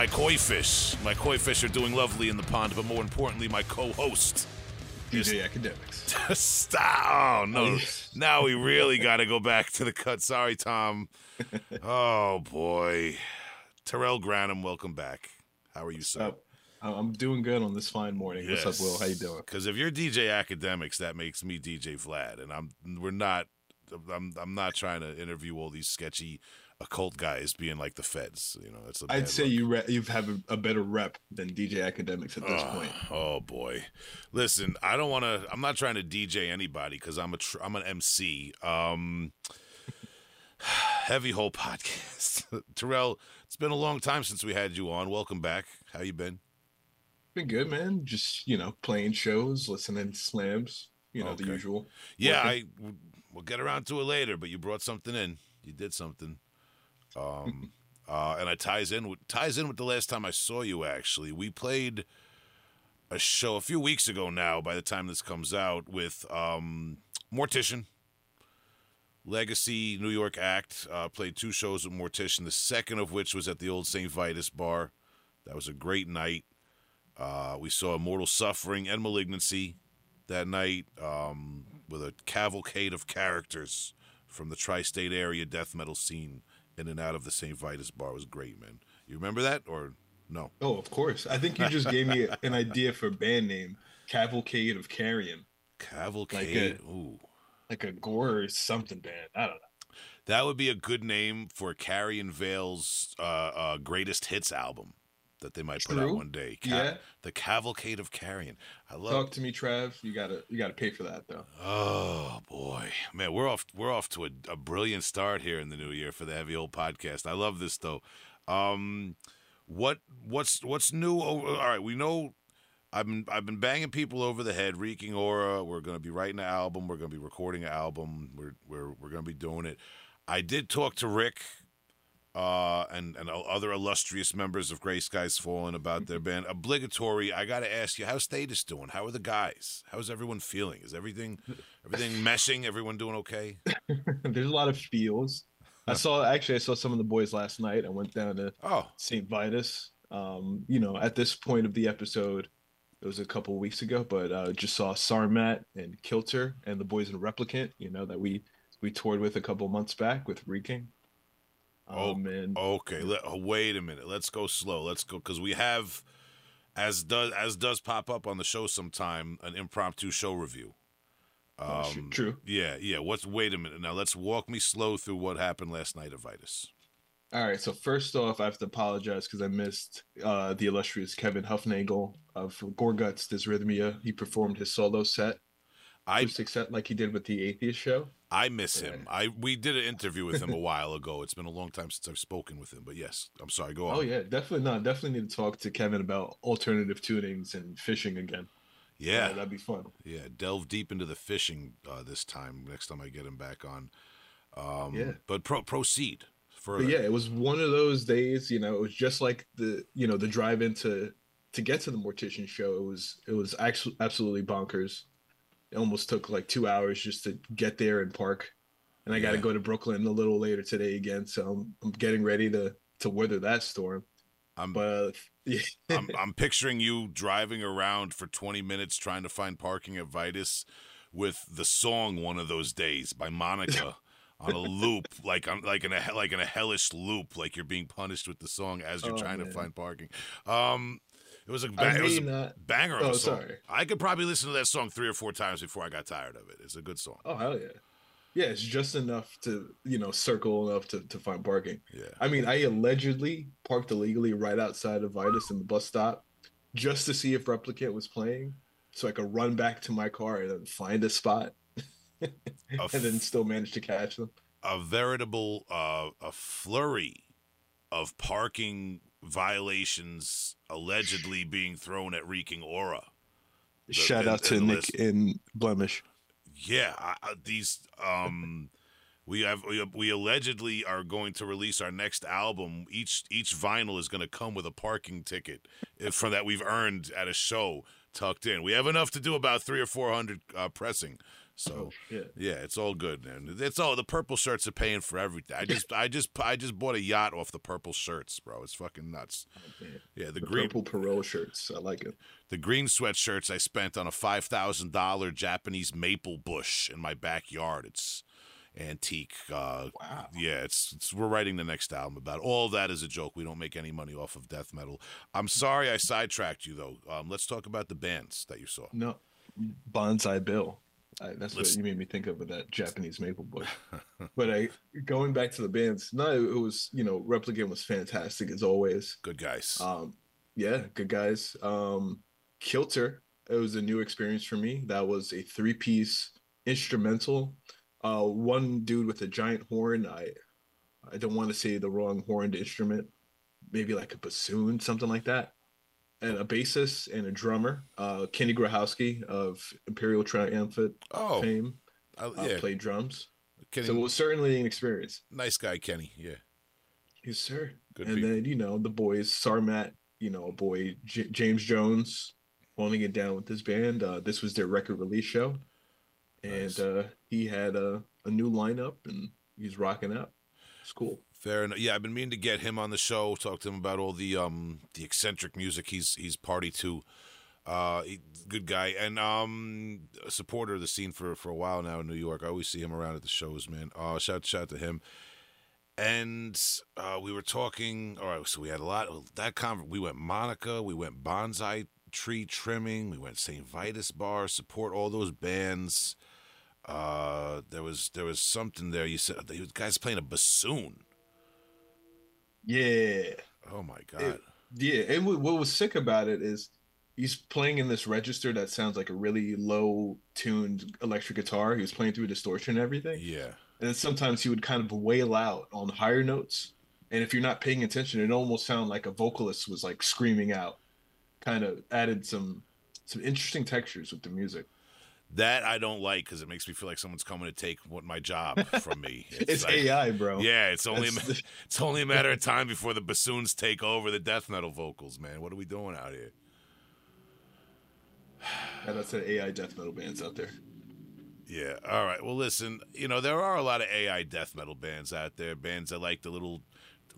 my koi fish, my koi fish are doing lovely in the pond, but more importantly, my co-host. DJ Akademiks. Stop! Oh, no, now we really got to go back to the cut. Sorry, Tom. Oh boy, Terrell Granum, welcome back. How are you, sir? Uh, I'm doing good on this fine morning. What's up, Will? How you doing? Because if you're DJ Akademiks, that makes me DJ Vlad, and I'm we're not. I'm I'm not trying to interview all these sketchy occult guys being like the feds. You know, it's. I'd say look. you re- you have a, a, better rep than DJ Akademiks at this oh, point. Oh boy, listen, I don't want to. I'm not trying to DJ anybody because I'm a tr- I'm an MC. Um, heavy hole podcast, Terrell. It's been a long time since we had you on. Welcome back. How you been? Been good, man. Just you know, playing shows, listening to slams. You know, okay. the usual. Yeah, Working. I we'll get around to it later. But you brought something in. You did something. Um, uh, and it ties in with ties in with the last time I saw you. Actually, we played a show a few weeks ago now. By the time this comes out, with um, Mortician, Legacy New York act uh, played two shows with Mortician. The second of which was at the old St. Vitus bar. That was a great night. Uh, we saw Immortal Suffering and Malignancy that night um, with a cavalcade of characters from the tri-state area death metal scene in and out of the St. Vitus bar. Was great, man. You remember that or no? Oh, of course. I think you just gave me an idea for a band name, Cavalcade of Carrion. Cavalcade. Like a, Ooh. Like a gore or something band. I don't know. That would be a good name for Carrion Vale's uh, uh, greatest hits album that they might True. put out one day. Ca- yeah, the Cavalcade of Carrion. I love. Talk to me, Trav. You gotta you gotta pay for that though. Oh boy, man, we're off we're off to a, a brilliant start here in the new year for the Heavy Hole podcast. I love this though. Um, what what's what's new? Over, all right, we know. I've been I've been banging people over the head. Reeking Aura. We're going to be writing an album. We're going to be recording an album. We're we're we're going to be doing it. I did talk to Rick uh, and and other illustrious members of Gray Skies Fallen about their band. Obligatory. I got to ask you, how's Status doing? How are the guys? How's everyone feeling? Is everything everything meshing? Everyone doing okay? There's a lot of feels. I saw actually I saw some of the boys last night. I went down to oh St. Vitus. Um, you know, at this point of the episode, it was a couple weeks ago, but uh, just saw Sarmat and Kilter and the boys in Replicant. You know that we we toured with a couple months back with Reeking. Oh, oh man. Okay. Let, oh, wait a minute. Let's go slow. Let's go because we have, as does as does pop up on the show sometime, an impromptu show review. Oh, um, oh, true. Yeah, yeah. What's wait a minute now? Let's walk me slow through what happened last night at Vitus. All right. So first off, I have to apologize because I missed uh, the illustrious Kevin Hufnagel of Gorguts Dysrhythmia. He performed his solo set, I set like he did with the Atheist show. I miss him. I we did an interview with him a while ago. It's been a long time since I've spoken with him, but yes, I'm sorry. Go on. Oh yeah, definitely not. Definitely need to talk to Kevin about alternative tunings and fishing again. Yeah, yeah that'd be fun. Yeah, delve deep into the fishing uh, this time. Next time I get him back on. Um, yeah, but pro- proceed further. But yeah, it was one of those days. You know, it was just like the you know the drive into to get to the mortician show. It was it was actually absolutely bonkers it almost took like two hours just to get there and park. And I yeah. got to go to Brooklyn a little later today again, so I'm, I'm getting ready to to weather that storm. I'm, but yeah. I'm, I'm picturing you driving around for 20 minutes trying to find parking at Vitus with the song "One of Those Days" by Monica. on a loop, like on like in a like in a hellish loop, like you're being punished with the song as you're oh, trying man. to find parking. Um, it was a, ba- it was a not... banger of oh, a song. Sorry. I could probably listen to that song three or four times before I got tired of it. It's a good song. Oh hell yeah, yeah. It's just enough to you know circle enough to, to find parking. Yeah. I mean, I allegedly parked illegally right outside of Vitus in the bus stop, just to see if Replicant was playing, so I could run back to my car and then find a spot, and then still manage to catch them. A veritable uh, a flurry of parking violations allegedly being thrown at Reeking Aura. The, Shout out to Nick list. in Blemish. Yeah, I, these um, we have we, we allegedly are going to release our next album. Each each vinyl is going to come with a parking ticket from that we've earned at a show tucked in. We have enough to do about three or four hundred uh, pressing. So yeah. yeah, it's all good, man. It's all the purple shirts are paying for everything. I just, I just, I just bought a yacht off the purple shirts, bro. It's fucking nuts. Yeah, the, The green, purple Perot shirts. I like it. the green sweatshirts I spent on a five thousand dollar Japanese maple bush in my backyard. It's antique. Uh, Wow. yeah, it's, it's we're writing the next album about it. all that is a joke. We don't make any money off of death metal. I'm sorry I sidetracked you though. Um, let's talk about the bands that you saw. No, Bonsai Bill. I, that's Let's- what you made me think of with that Japanese maple bush. but I going back to the bands. No, it was you know Replicant was fantastic as always. Good guys. Um, yeah, good guys. Um, Kilter. It was a new experience for me. That was a three piece instrumental. Uh, one dude with a giant horn. I I don't want to say the wrong horned instrument. Maybe like a bassoon, something like that. And a bassist and a drummer. Uh, Kenny Grohowski of Imperial Triumphant oh, fame I, uh, yeah, played drums. Kenny, So it was certainly an experience. nice guy, Kenny. Yeah, Yes, sir. Good and people. then you know the boys, Sarmat, you know, a boy J- James Jones, holding it down with his band. Uh, this was their record release show, and Nice. uh, he had a, a new lineup, and he's rocking out. It's cool. Fair enough. Yeah, I've been meaning to get him on the show. Talk to him about all the um the eccentric music he's he's party to. Uh, he, good guy and um a supporter of the scene for for a while now in New York. I always see him around at the shows, man. Uh, shout shout to him. And uh, we were talking. All right, so we had a lot. of That con- we went Monica. We went bonsai tree trimming. We went St. Vitus Bar. Support all those bands. Uh, there was there was something there. You said the guy's playing a bassoon. Yeah, Oh my god! It- yeah. And what what was sick about it is he's playing in this register that sounds like a really low tuned electric guitar. He was playing through distortion and everything. yeah, and then sometimes he would kind of wail out on higher notes and if you're not paying attention it almost sounded like a vocalist was like screaming out kind of added some some interesting textures with the music that I don't like because it makes me feel like someone's coming to take what my job from me. it's, like- ai bro Yeah, it's only a, ma- the- it's only a matter of time before the bassoons take over the death metal vocals, man. What are we doing out here? and that's the ai death metal bands out there Yeah. All right. Well, listen. You know there are a lot of AI death metal bands out there. Bands that like the little,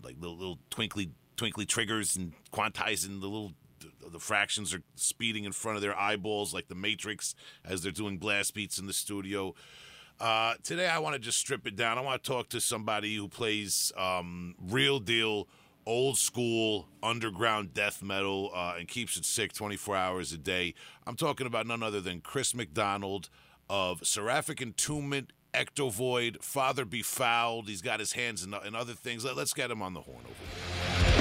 like the little twinkly twinkly triggers and quantizing the little. The fractions are speeding in front of their eyeballs like the Matrix as they're doing blast beats in the studio. Uh, today, I want to just strip it down. I want to talk to somebody who plays um, real deal, old school, underground death metal uh, and keeps it sick 24 hours a day. I'm talking about none other than Chris McDonald of Seraphic Entombment, Ectovoid, Father Befouled. He's got his hands in, in other things. Let, let's get him on the horn over here.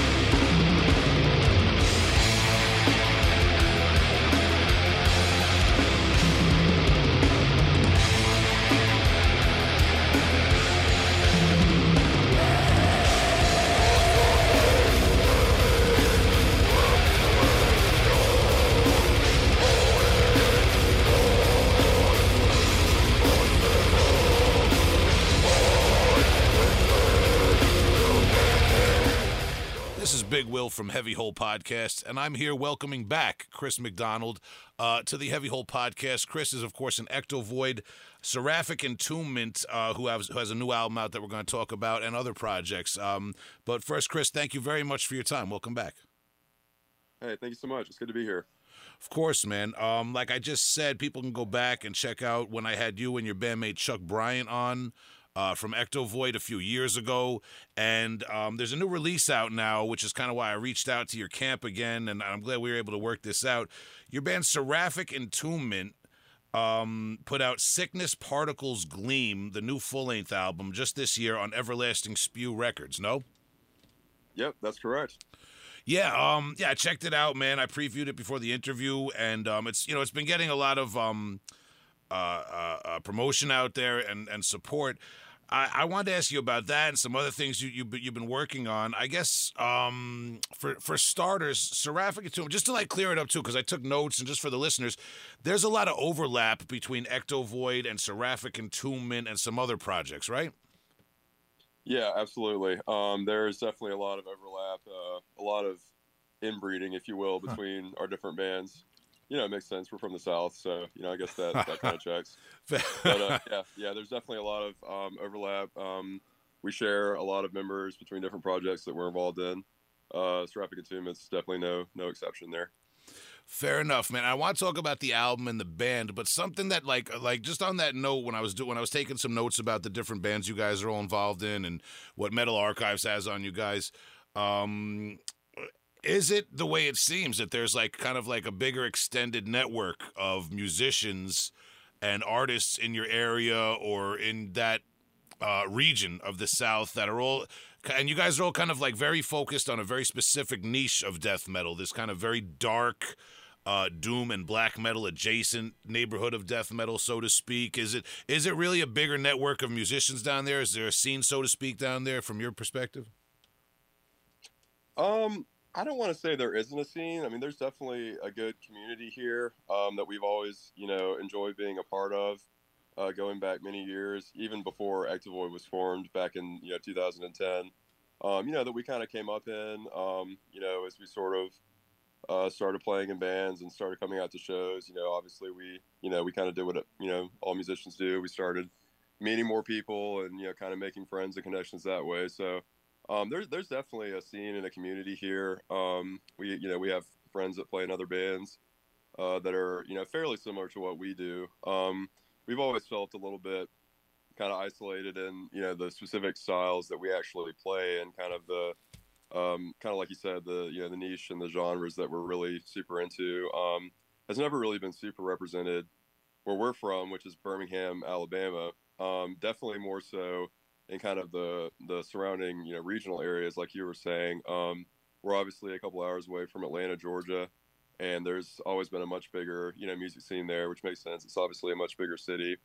This is Big Will from Heavy Hole Podcast, and I'm here welcoming back Chris McDonald uh, to the Heavy Hole Podcast. Chris is, of course, an Ectovoid, Seraphic Entombment, uh, who, has, who has a new album out that we're going to talk about, and other projects. Um, but first, Chris, thank you very much for your time. Welcome back. Hey, thank you so much. It's good to be here. Of course, man. Um, like I just said, people can go back and check out when I had you and your bandmate Chuck Bryant on uh, from Ectovoid a few years ago. And um, there's a new release out now, which is kind of why I reached out to your camp again. And I'm glad we were able to work this out. Your band Seraphic Entombment um, put out Sickness Particles Gleam, the new full length album, just this year on Everlasting Spew Records, no? Yep, that's correct. Yeah, um, yeah, I checked it out, man. I previewed it before the interview, and um, it's you know it's been getting a lot of um, uh, uh, uh, promotion out there and and support. I, I wanted to ask you about that and some other things you, you you've been working on. I guess um, for for starters, Seraphic Entombment, just to like clear it up too, because I took notes and just for the listeners, there's a lot of overlap between Ectovoid and Seraphic Entombment and some other projects, right? Yeah, absolutely. Um, there's definitely a lot of overlap, uh, a lot of inbreeding, if you will, between our different bands. You know, it makes sense. We're from the South, so you know, I guess that that kind of checks. but uh, yeah, yeah, there's definitely a lot of um, overlap. Um, we share a lot of members between different projects that we're involved in. Uh, Seraphic is definitely no no exception there. Fair enough, man. I want to talk about the album and the band, but something that like like just on that note, when I was doing when I was taking some notes about the different bands you guys are all involved in and what Metal Archives has on you guys. Um, is it the way it seems that there's like kind of like a bigger extended network of musicians and artists in your area or in that uh, region of the South that are all, and you guys are all kind of like very focused on a very specific niche of death metal, this kind of very dark, uh, doom and black metal adjacent neighborhood of death metal, so to speak. Is it is it really a bigger network of musicians down there? Is there a scene, so to speak, down there from your perspective? Um, I don't want to say there isn't a scene. I mean, there's definitely a good community here um, that we've always, you know, enjoyed being a part of, uh, going back many years, even before Ectovoid was formed back in you know 2010. Um, you know that we kind of came up in, um, you know, as we sort of uh, started playing in bands and started coming out to shows. You know, obviously we, you know, we kind of did what you know all musicians do. We started meeting more people and you know kind of making friends and connections that way. So um, there's there's definitely a scene and a community here. Um, we you know we have friends that play in other bands uh, that are you know fairly similar to what we do. Um, we've always felt a little bit kind of isolated in you know the specific styles that we actually play and kind of the um, kind of like you said the you know the niche and the genres that we're really super into um, has never really been super represented where we're from, which is Birmingham, Alabama. Um, definitely more so in kind of the the surrounding you know regional areas, like you were saying. Um, we're obviously a couple hours away from Atlanta, Georgia, and there's always been a much bigger you know music scene there, which makes sense. It's obviously a much bigger city,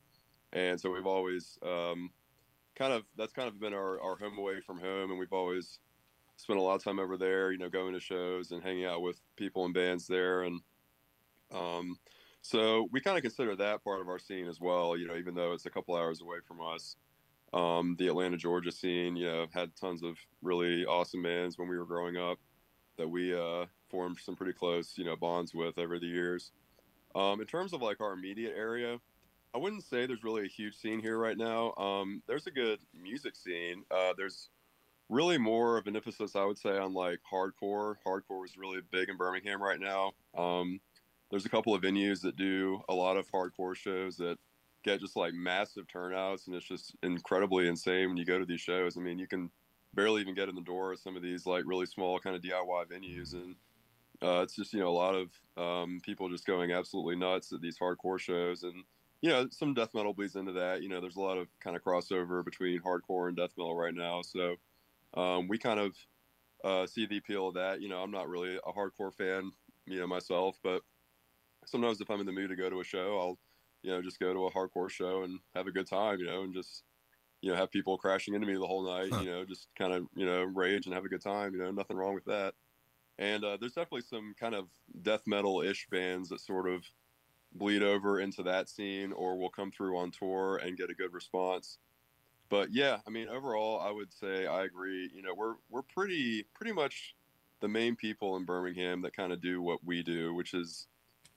and so we've always um, kind of that's kind of been our, our home away from home, and we've always spent a lot of time over there, you know, going to shows and hanging out with people and bands there, and um, so we kind of consider that part of our scene as well. You know, even though it's a couple hours away from us. Um, the Atlanta, Georgia scene, you know, had tons of really awesome bands when we were growing up that we uh, formed some pretty close, you know, bonds with over the years. Um, in terms of like our immediate area, I wouldn't say there's really a huge scene here right now. Um, there's a good music scene. Uh, there's really more of an emphasis, I would say, on like hardcore. Hardcore is really big in Birmingham right now. Um, there's a couple of venues that do a lot of hardcore shows that get just like massive turnouts, and it's just incredibly insane when you go to these shows. I mean, you can barely even get in the door at some of these like really small kind of DIY venues, and uh, it's just you know a lot of um, people just going absolutely nuts at these hardcore shows, and you know some death metal bleeds into that. You know, there's a lot of kind of crossover between hardcore and death metal right now, so um, we kind of uh, see the appeal of that. You know, I'm not really a hardcore fan, you know, myself, but sometimes if I'm in the mood to go to a show, I'll you know, just go to a hardcore show and have a good time, you know, and just, you know, have people crashing into me the whole night, huh. you know, just kind of, you know, rage and have a good time, you know, nothing wrong with that. And uh, there's definitely some kind of death metal ish bands that sort of bleed over into that scene or will come through on tour and get a good response. But yeah, I mean, overall, I would say I agree. You know, we're we're pretty pretty much the main people in Birmingham that kind of do what we do, which is,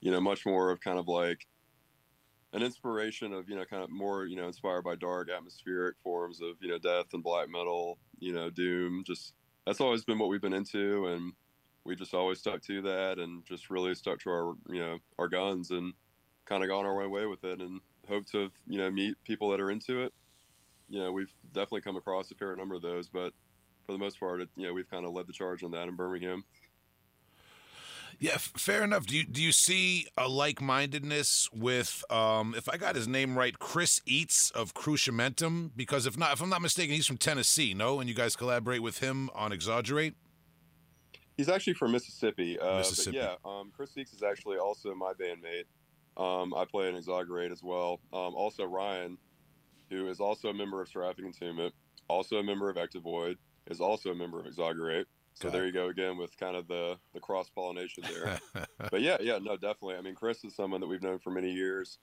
you know, much more of kind of like an inspiration of you know kind of more you know inspired by dark atmospheric forms of you know death and black metal you know doom just that's always been what we've been into and we just always stuck to that and just really stuck to our you know our guns and kind of gone our way with it and hope to you know meet people that are into it. You know we've definitely come across a fair number of those but for the most part it, you know we've kind of led the charge on that in birmingham yeah, f- fair enough. Do you do you see a like mindedness with, um, if I got his name right, Chris Eats of Cruciamentum? Because if not, if I'm not mistaken, he's from Tennessee, no? And you guys collaborate with him on Exaggerate. He's actually from Mississippi. Uh, Mississippi. yeah, um, Chris Eats is actually also my bandmate. Um, I play in Exaggerate as well. Um, also Ryan, who is also a member of Seraphic Entombment, also a member of Ectovoid, is also a member of Exaggerate. So there you go again with kind of the the cross pollination there. but yeah, yeah, no, definitely. I mean, Chris is someone that we've known for many years.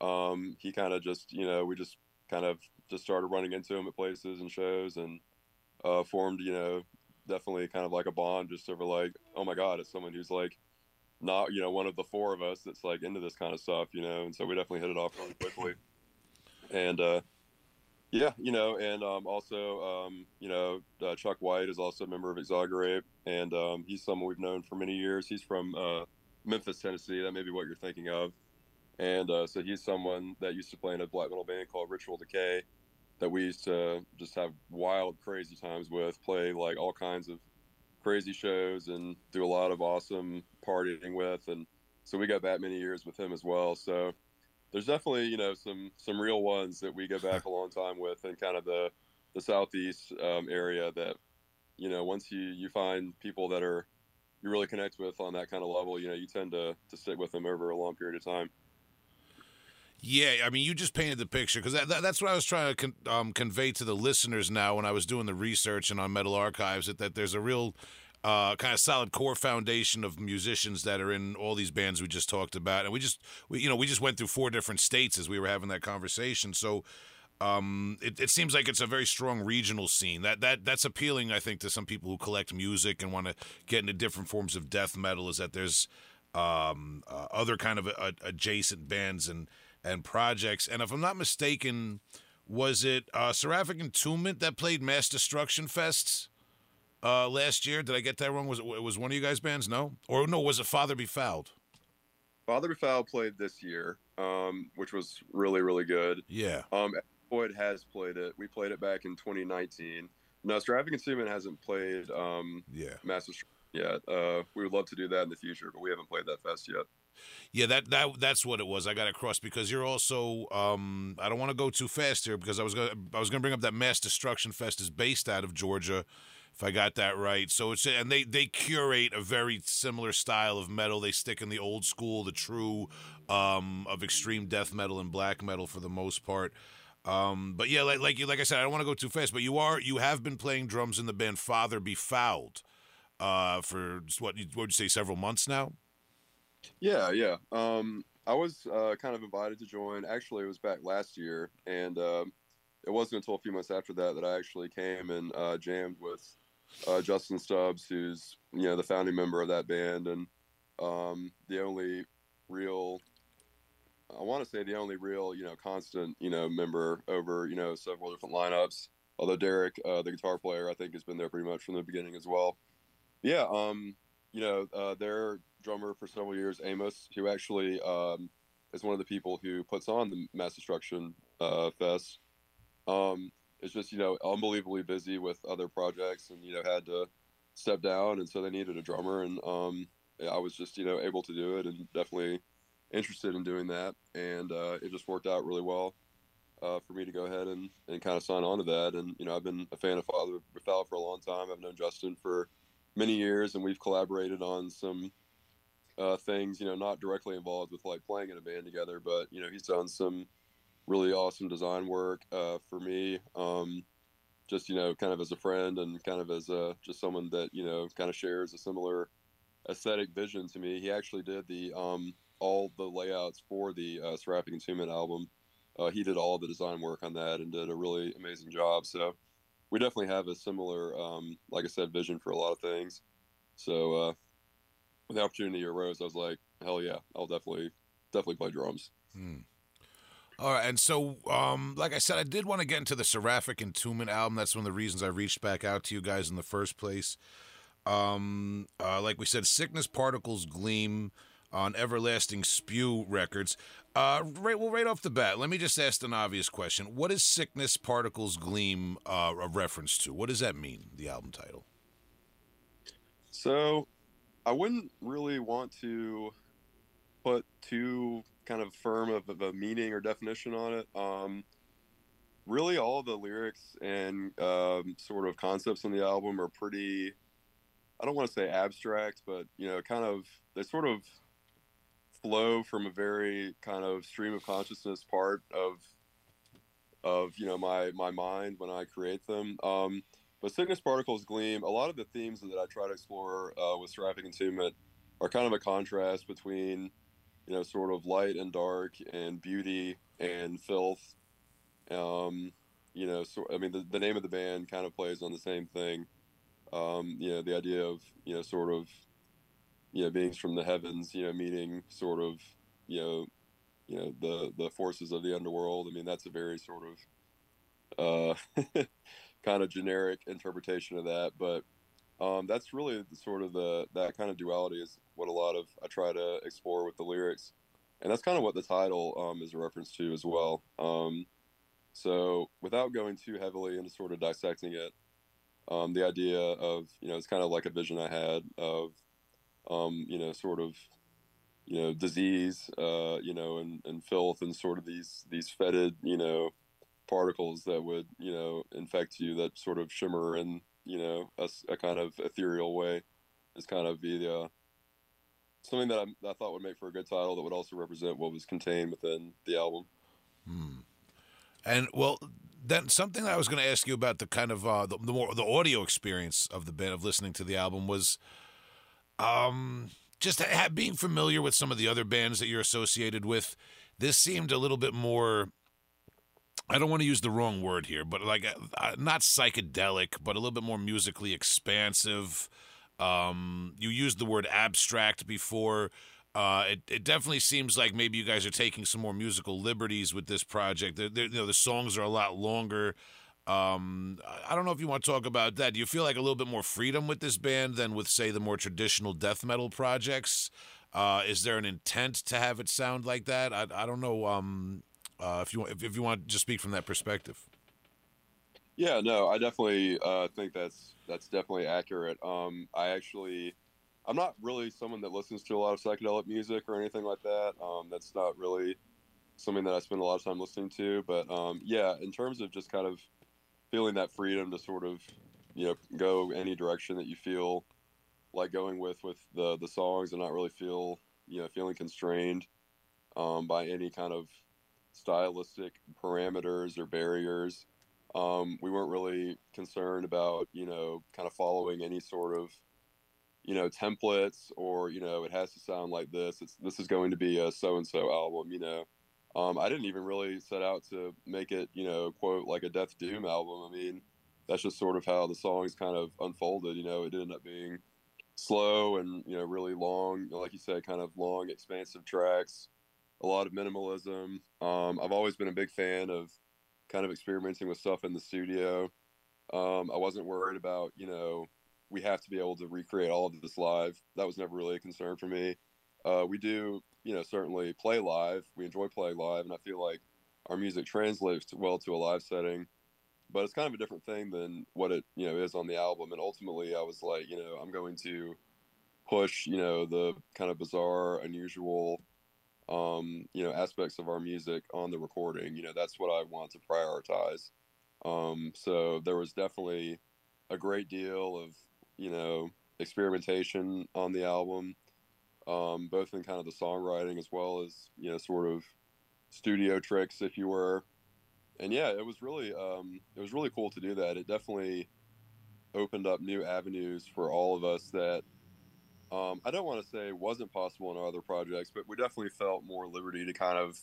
Um, he kind of just, you know, we just kind of just started running into him at places and shows and uh, formed, you know, definitely kind of like a bond just over like, oh my God, it's someone who's like not you know one of the four of us that's like into this kind of stuff, you know, and so we definitely hit it off really quickly. And uh, yeah, you know, and um, also um, you know uh, Chuck White is also a member of Exaggerate, and um, he's someone we've known for many years. He's from uh, Memphis, Tennessee. That may be what you're thinking of. And uh, so he's someone that used to play in a black metal band called Ritual Decay that we used to just have wild, crazy times with, play like all kinds of crazy shows and do a lot of awesome partying with. And so we got back many years with him as well. So there's definitely, you know, some, some real ones that we go back a long time with and kind of the, the Southeast um, area that, you know, once you, you find people that are, you really connect with on that kind of level, you know, you tend to, to stick with them over a long period of time. Yeah, I mean, you just painted the picture because that, that, that's what I was trying to con- um, convey to the listeners now when I was doing the research and on Metal Archives that, that there's a real uh, kind of solid core foundation of musicians that are in all these bands we just talked about, and we just we, you know we just went through four different states as we were having that conversation, so. Um, it, it seems like it's a very strong regional scene. That that that's appealing, I think, to some people who collect music and want to get into different forms of death metal. Is that there's um, uh, other kind of a, adjacent bands and and projects. And if I'm not mistaken, was it uh, Seraphic Entombment that played Mass Destruction Fests uh, last year? Did I get that wrong? Was it, was one of you guys' bands? No, or no? Was it Father Befouled? Father Befouled played this year, um, which was really really good. Yeah. Um, Boyd has played it. We played it back in 2019. No, Seraphic Entombment hasn't played. Um, yeah. Mass Destruction yet. Uh, we would love to do that in the future, but we haven't played that fest yet. Yeah, that that that's what it was. I got across because you're also. Um, I don't want to go too fast here because I was gonna I was gonna bring up that Mass Destruction Fest is based out of Georgia, if I got that right. So it's and they they curate a very similar style of metal. They stick in the old school, the true um, of extreme death metal and black metal for the most part. Um, but yeah, like like you like I said, I don't want to go too fast. But you are you have been playing drums in the band Father Befouled uh, for what what would you say several months now? Yeah, yeah. Um, I was uh, kind of invited to join. Actually, it was back last year, and um, it wasn't until a few months after that that I actually came and uh, jammed with uh, Justin Stubbs, who's you know the founding member of that band, and um, the only real. I want to say the only real, you know, constant, you know, member over, you know, several different lineups. Although Derek, uh, the guitar player, I think has been there pretty much from the beginning as well. Yeah, um, you know, uh, their drummer for several years, Amos, who actually um, is one of the people who puts on the Mass Destruction uh, Fest. Is just you know unbelievably busy with other projects, and you know had to step down, and so they needed a drummer, and um, I was just you know able to do it, and definitely interested in doing that, and uh, it just worked out really well. Uh, for me to go ahead and, and kind of sign on to that. And, you know, I've been a fan of Father Befouled for a long time. I've known Justin for many years, and we've collaborated on some uh, things. You know, not directly involved with like playing in a band together, but you know, he's done some really awesome design work uh, for me. Um, just you know, kind of as a friend and kind of as a just someone that you know kind of shares a similar aesthetic vision to me. He actually did the um, all the layouts for the uh, Seraphic album. Uh, he did all the design work on that and did a really amazing job. So we definitely have a similar, um, like I said, vision for a lot of things. So uh, when the opportunity arose, I was like, hell yeah, I'll definitely definitely play drums. Hmm. All right, and so, um, like I said, I did want to get into the Seraphic Entombment album. That's one of the reasons I reached back out to you guys in the first place. Um, uh, like we said, Sickness Particles Gleam on Everlasting Spew Records. Uh, right, well, right off the bat, let me just ask an obvious question: What is Sickness Particles Gleam uh, a reference to? What does that mean? The album title. So, I wouldn't really want to put too kind of firm of, of a meaning or definition on it. Um, really, all the lyrics and um, sort of concepts on the album are pretty. I don't want to say abstract, but you know, kind of they sort of flow from a very kind of stream of consciousness part of of you know my my mind when I create them. Um, but sickness particles gleam. A lot of the themes that I try to explore uh, with seraphic entombment are kind of a contrast between you know sort of light and dark and beauty and filth. Um, you know, so I mean the, the name of the band kind of plays on the same thing. Um, you know, the idea of you know sort of you know beings from the heavens, you know, meeting sort of you know you know the the forces of the underworld. I mean, that's a very sort of uh, kind of generic interpretation of that, but um, that's really sort of the that kind of duality is what a lot of I try to explore with the lyrics, and that's kind of what the title um, is a reference to as well. Um, so without going too heavily into sort of dissecting it, um, the idea of you know it's kind of like a vision I had of um, you know sort of you know disease uh, you know and, and filth and sort of these these fetid you know particles that would you know infect you that sort of shimmer in you know a, a kind of ethereal way is kind of the uh, something that I, I, thought would make for a good title that would also represent what was contained within the album. Hmm. And well, then something that I was going to ask you about the kind of uh, the, the more the audio experience of the band of listening to the album was, um, just ha- being familiar with some of the other bands that you're associated with. This seemed a little bit more I don't want to use the wrong word here, but like uh, uh, not psychedelic, but a little bit more musically expansive. Um, you used the word abstract before. Uh, it, it definitely seems like maybe you guys are taking some more musical liberties with this project. They're, they're, you know, the songs are a lot longer. Um, I don't know if you want to talk about that. Do you feel like a little bit more freedom with this band than with, say, the more traditional death metal projects? Uh, is there an intent to have it sound like that? I, I don't know. Um, uh, if you want, if, you want to just speak from that perspective. Yeah, no, I definitely uh, think that's that's definitely accurate. Um, I actually, I'm not really someone that listens to a lot of psychedelic music or anything like that. Um, that's not really something that I spend a lot of time listening to. But um, yeah, in terms of just kind of feeling that freedom to sort of, you know, go any direction that you feel like going with with the the songs and not really feel you know feeling constrained um, by any kind of stylistic parameters or barriers. Um, we weren't really concerned about, you know, kind of following any sort of, you know, templates or, you know, it has to sound like this. It's this is going to be a so and so album, you know. Um, I didn't even really set out to make it, you know, quote like a Death Doom album. I mean, that's just sort of how the songs kind of unfolded. You know, it ended up being slow and you know really long, like you said, kind of long, expansive tracks a lot of minimalism. Um, I've always been a big fan of kind of experimenting with stuff in the studio. Um, I wasn't worried about, you know, we have to be able to recreate all of this live. That was never really a concern for me. Uh, we do, you know, certainly play live. We enjoy playing live, and I feel like our music translates well to a live setting. But it's kind of a different thing than what it, you know, is on the album. And ultimately, I was like, you know, I'm going to push, you know, the kind of bizarre, unusual, um, you know, aspects of our music on the recording. You know, that's what I want to prioritize. Um, so there was definitely a great deal of, you know, experimentation on the album, um, both in kind of the songwriting as well as, you know, sort of studio tricks, if you were. And yeah, it was really, um, it was really cool to do that. It definitely opened up new avenues for all of us that um, I don't want to say wasn't possible in our other projects, but we definitely felt more liberty to kind of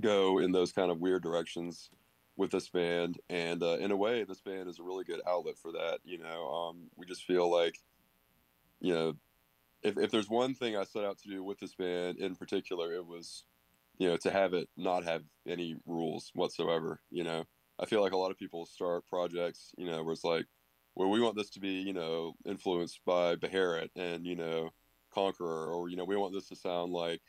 go in those kind of weird directions with this band. And uh, in a way, this band is a really good outlet for that. You know, um, we just feel like, you know, if, if there's one thing I set out to do with this band in particular, it was, you know, to have it not have any rules whatsoever. You know, I feel like a lot of people start projects, you know, where it's like, where we want this to be, you know, influenced by Beharit and, you know, Conqueror, or, you know, we want this to sound like,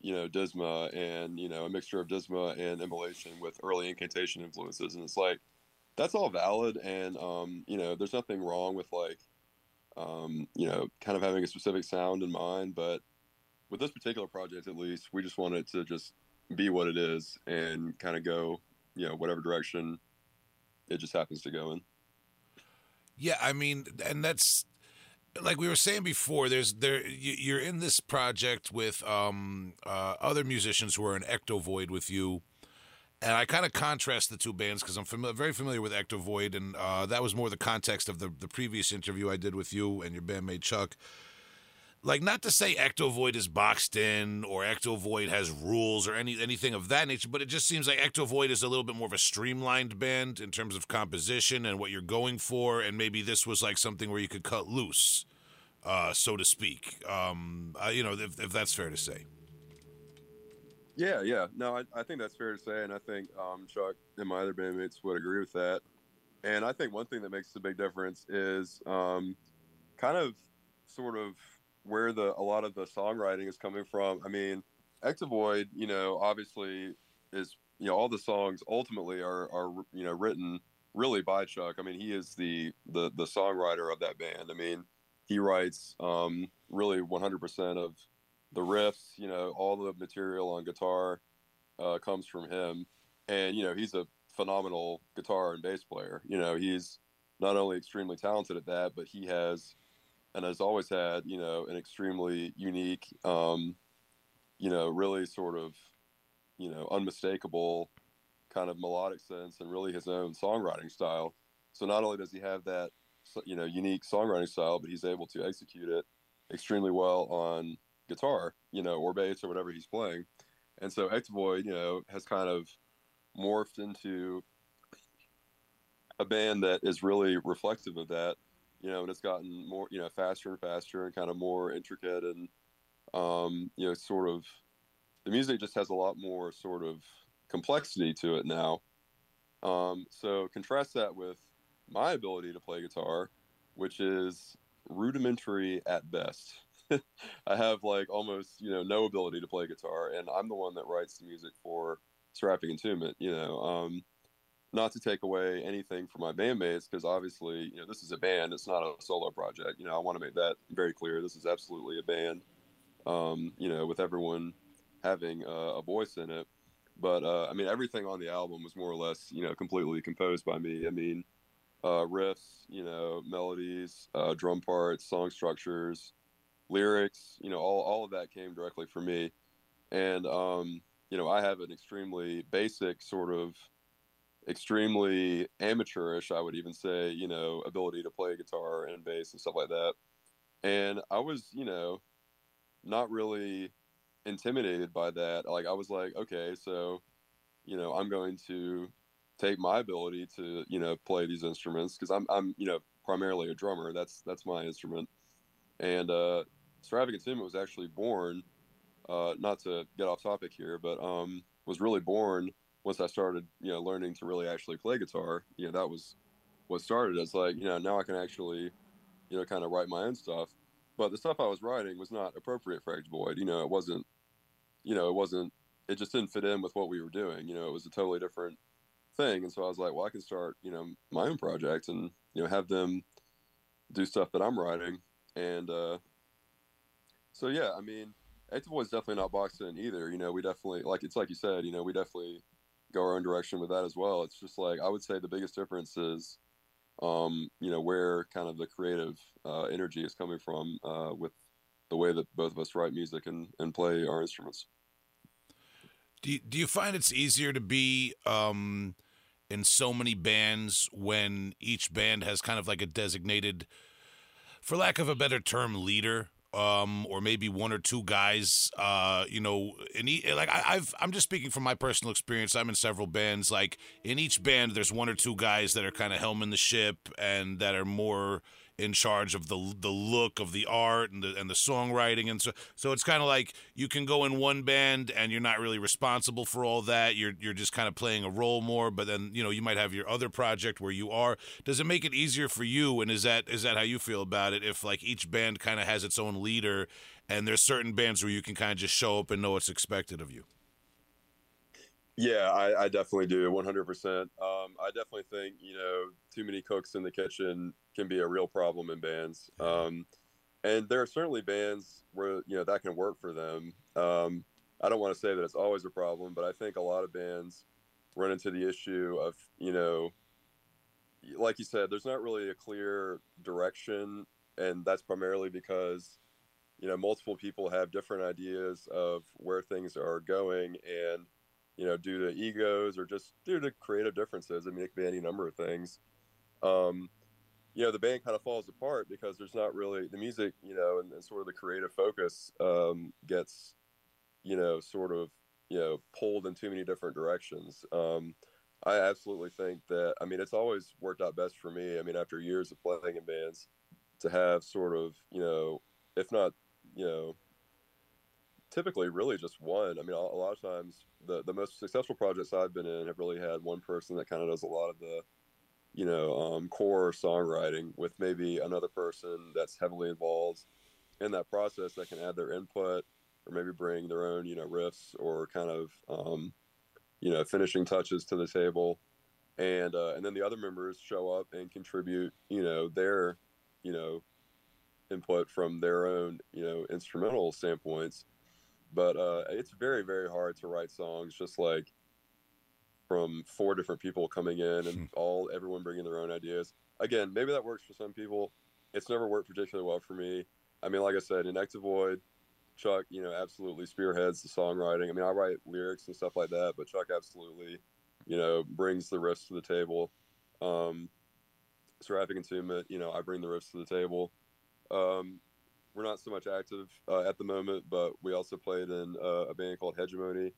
you know, Disma and, you know, a mixture of Disma and Immolation with early incantation influences. And it's like, that's all valid. And, um, you know, there's nothing wrong with like, um, you know, kind of having a specific sound in mind. But with this particular project, at least, we just want it to just be what it is and kind of go, you know, whatever direction it just happens to go in. Yeah, I mean, and that's like we were saying before. There's there you're in this project with um, uh, other musicians who are in Ectovoid with you. And I kind of contrast the two bands because I'm familiar, very familiar with Ectovoid, and uh, that was more the context of the the previous interview I did with you and your bandmate Chuck like not to say Ectovoid is boxed in or Ectovoid has rules or any anything of that nature, but it just seems like Ectovoid is a little bit more of a streamlined band in terms of composition and what you're going for, and maybe this was like something where you could cut loose. uh, so to speak. Um, uh, you know, if, if that's fair to say. Yeah, yeah. No, I, I think that's fair to say, and I think um, Chuck and my other bandmates would agree with that. And I think one thing that makes a big difference is um, kind of sort of where the a lot of the songwriting is coming from. I mean, Ectovoid, you know, obviously is you know all the songs ultimately are are you know written really by Chuck. I mean, he is the the the songwriter of that band. I mean, he writes um, really 100% of the riffs. You know, all the material on guitar uh, comes from him, and you know he's a phenomenal guitar and bass player. You know, he's not only extremely talented at that, but he has and has always had, you know, an extremely unique, um, you know, really sort of, you know, unmistakable kind of melodic sense and really his own songwriting style. So not only does he have that, you know, unique songwriting style, but he's able to execute it extremely well on guitar, you know, or bass or whatever he's playing. And so Ectovoid, you know, has kind of morphed into a band that is really reflective of that, you know, and it's gotten more, you know, faster and faster and kind of more intricate and, um, you know, sort of the music just has a lot more sort of complexity to it now. Um, so contrast that with my ability to play guitar, which is rudimentary at best. I have like almost you know no ability to play guitar, and I'm the one that writes the music for Seraphic Entombment. You know, um, not to take away anything from my bandmates because obviously you know this is a band, it's not a solo project. You know, I want to make that very clear. This is absolutely a band. Um, you know, with everyone having uh, a voice in it. But uh, I mean, everything on the album was more or less you know completely composed by me. I mean, uh, riffs, you know, melodies, uh, drum parts, song structures lyrics, you know, all, all of that came directly from me. And, um, you know, I have an extremely basic sort of extremely amateurish, I would even say, you know, ability to play guitar and bass and stuff like that. And I was, you know, not really intimidated by that. Like I was like, okay, so, you know, I'm going to take my ability to, you know, play these instruments because I'm, I'm, you know, primarily a drummer. That's that's my instrument. And uh, Entombment was actually born, uh, not to get off topic here, but um, was really born once I started, you know, learning to really actually play guitar. You know, that was what started as like, you know, now I can actually, you know, kind of write my own stuff. But the stuff I was writing was not appropriate for Ectovoid. You know, it wasn't, you know, it wasn't, it just didn't fit in with what we were doing. You know, it was a totally different thing. And so I was like, well, I can start, you know, my own project and, you know, have them do stuff that I'm writing. And, uh, so yeah, I mean, Ectovoid's definitely not boxing either. You know, we definitely like it's like you said. You know, we definitely go our own direction with that as well. It's just like I would say the biggest difference is, um, you know, where kind of the creative uh, energy is coming from uh, with the way that both of us write music and, and play our instruments. Do you, do you find it's easier to be um, in so many bands when each band has kind of like a designated, for lack of a better term, leader? Um, or maybe one or two guys, uh, you know, in e- like I, I've I'm just speaking from my personal experience. I'm in several bands. Like in each band, there's one or two guys that are kind of helming the ship and that are more in charge of the the look of the art and the and the songwriting. And so so it's kind of like you can go in one band and you're not really responsible for all that. You're you're just kind of playing a role more but then you know you might have your other project where you are. Does it make it easier for you? And is that is that how you feel about it if like each band kind of has its own leader and there's certain bands where you can kind of just show up and know what's expected of you yeah, I, I, definitely do, 100%. Um, I definitely think, you know, too many cooks in the kitchen can be a real problem in bands. Um, and there are certainly bands where, you know, that can work for them. Um, I don't want to say that it's always a problem, but I think a lot of bands run into the issue of, you know, like you said, there's not really a clear direction. And that's primarily because, you know, multiple people have different ideas of where things are going. And, you know, due to egos or just due to creative differences. I mean, it could be any number of things. Um, you know, the band kind of falls apart because there's not really the music, you know, and, and sort of the creative focus um, gets, you know, sort of, you know, pulled in too many different directions. Um, I absolutely think that, I mean, it's always worked out best for me. I mean, after years of playing in bands, to have sort of you know, if not you know, typically really just one. I mean, a, lot of times the the most successful projects I've been in have really had one person that kind of does a lot of the you know um, core songwriting with maybe another person that's heavily involved in that process that can add their input or maybe bring their own you know riffs or kind of um, you know finishing touches to the table and uh, and then the other members show up and contribute you know their you know input from their own you know instrumental standpoints but uh, it's very very hard to write songs just like from four different people coming in and all everyone bringing their own ideas. Again maybe that works for some people. It's never worked particularly well for me. I mean like i said in Ectovoid chuck you know absolutely spearheads the songwriting. I mean i write lyrics and stuff like that but chuck absolutely you know brings the riffs to the table. Um seraphic entombment you know i bring the riffs to the table. Um we're not so much active uh, at the moment, but we also played in uh, a band called Hegemony,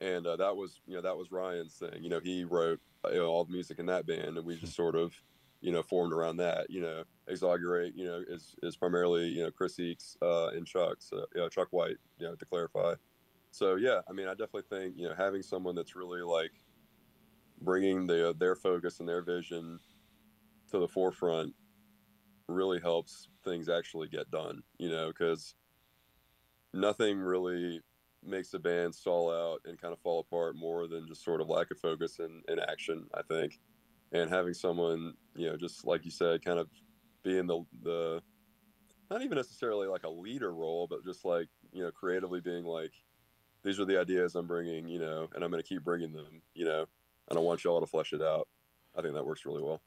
and uh, that was you know that was Ryan's thing. You know, he wrote you know, all the music in that band, and we just sort of you know formed around that. You know, Exaggerate, you know, is is primarily you know Chris Eakes uh, and Chuck, so, you know, Chuck White, you know, to clarify. So yeah, I mean, I definitely think you know having someone that's really like bringing the their focus and their vision to the forefront really helps things actually get done, you know, because nothing really makes a band stall out and kind of fall apart more than just sort of lack of focus and, and action, I think. And having someone, you know, just like you said, kind of being the, the, not even necessarily like a leader role, but just like, you know, creatively being like, these are the ideas I'm bringing, you know, and I'm going to keep bringing them, you know, and I want y'all to flesh it out. I think that works really well.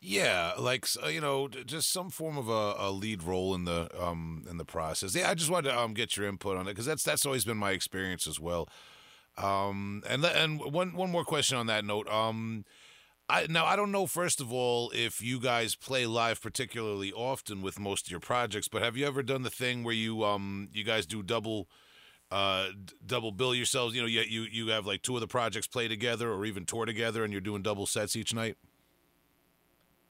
Yeah, like uh, you know, just some form of a, a, lead role in the um in the process. Yeah, I just wanted to um get your input on it because that's that's always been my experience as well. Um, and and one one more question on that note. Um, I now I don't know first of all if you guys play live particularly often with most of your projects, but have you ever done the thing where you um you guys do double uh double bill yourselves? You know, you you you have like two of the projects play together or even tour together, and you're doing double sets each night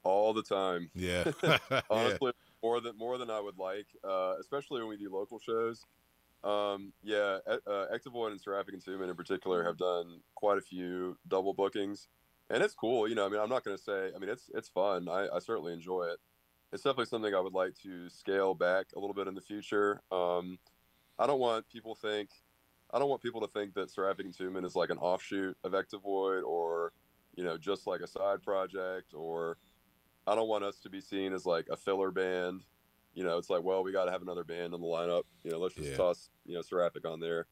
all the time. Yeah, honestly, yeah. more than more than I would like, uh, especially when we do local shows. Um, yeah, uh, and Seraphic Entombment in particular have done quite a few double bookings, and it's cool. You know, I mean, I'm not going to say. I mean, it's it's fun. I, I certainly enjoy it. It's definitely something I would like to scale back a little bit in the future. Um, I don't want people think. I don't want people to think that Seraphic Entombment is like an offshoot of Ectovoid or, you know, just like a side project or I don't want us to be seen as like a filler band. You know, it's like, well, we got to have another band in the lineup. You know, let's just yeah. toss, you know, Seraphic on there.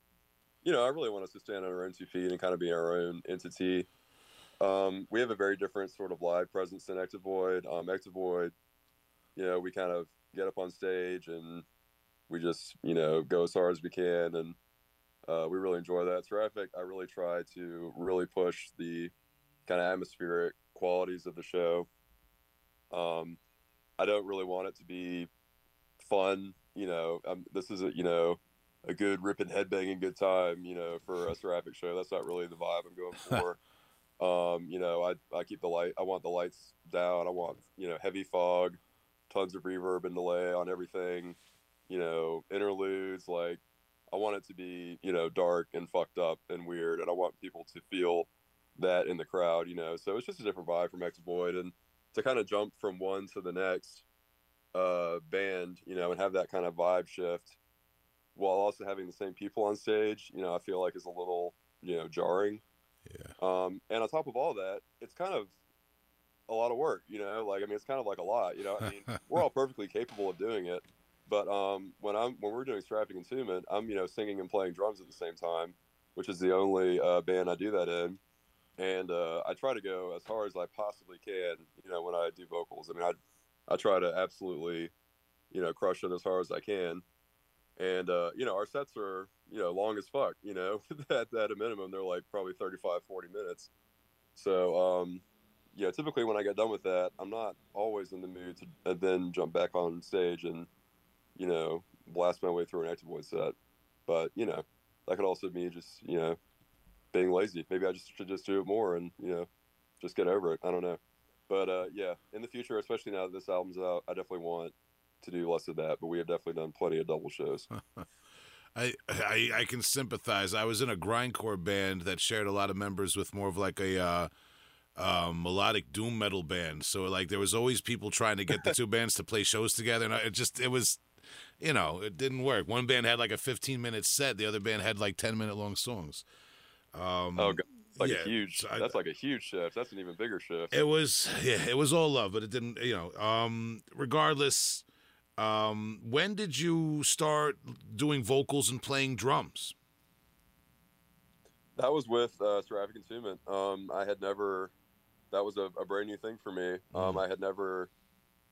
You know, I really want us to stand on our own two feet and kind of be our own entity. Um, we have a very different sort of live presence than Ectovoid. Um, Ectovoid, you know, we kind of get up on stage and we just, you know, go as hard as we can. And uh, we really enjoy that. Seraphic, I really try to really push the kind of atmospheric qualities of the show. Um, I don't really want it to be fun. You know, um, this is a you know a good ripping headbanging good time. You know, for a seraphic show. That's not really the vibe I'm going for. um, you know, I I keep the light. I want the lights down. I want you know heavy fog, tons of reverb and delay on everything. You know, interludes like. I want it to be, you know, dark and fucked up and weird, and I want people to feel that in the crowd, you know. So it's just a different vibe from Ectovoid, and to kind of jump from one to the next uh, band, you know, and have that kind of vibe shift while also having the same people on stage, you know, I feel like is a little, you know, jarring. Yeah. Um, and on top of all that, it's kind of a lot of work, you know, like, I mean, it's kind of like a lot, you know, I mean, we're all perfectly capable of doing it. But um, when I'm when we're doing Seraphic Entombment, I'm you know singing and playing drums at the same time, which is the only uh, band I do that in and uh, I try to go as hard as I possibly can. You know, when I do vocals, I mean, I I try to absolutely, you know, crush it as hard as I can. And uh, you know, our sets are you know long as fuck. You know, at at a minimum, they're like probably 35, 40 minutes. So um, yeah, typically when I get done with that, I'm not always in the mood to then jump back on stage and you know blast my way through an Ectovoid set. But you know, that could also be just you know being lazy. Maybe I just should just do it more and you know just get over it. I don't know, but uh, yeah, in the future, especially now that this album's out, I definitely want to do less of that, but we have definitely done plenty of double shows. I, I I can sympathize. I was in a grindcore band that shared a lot of members with more of like a uh, um, melodic doom metal band. So like there was always people trying to get the two bands to play shows together, and it just it was, you know, it didn't work. One band had like a 15 minute set, the other band had like 10 minute long songs. Um, oh, God. like yeah, a huge. I- that's like a huge shift. That's an even bigger shift. It was yeah, it was all love, but it didn't. You know, um, regardless. Um, when did you start doing vocals and playing drums? That was with uh, Seraphic Entombment. Um, I had never. That was a, a brand new thing for me. Um, I had never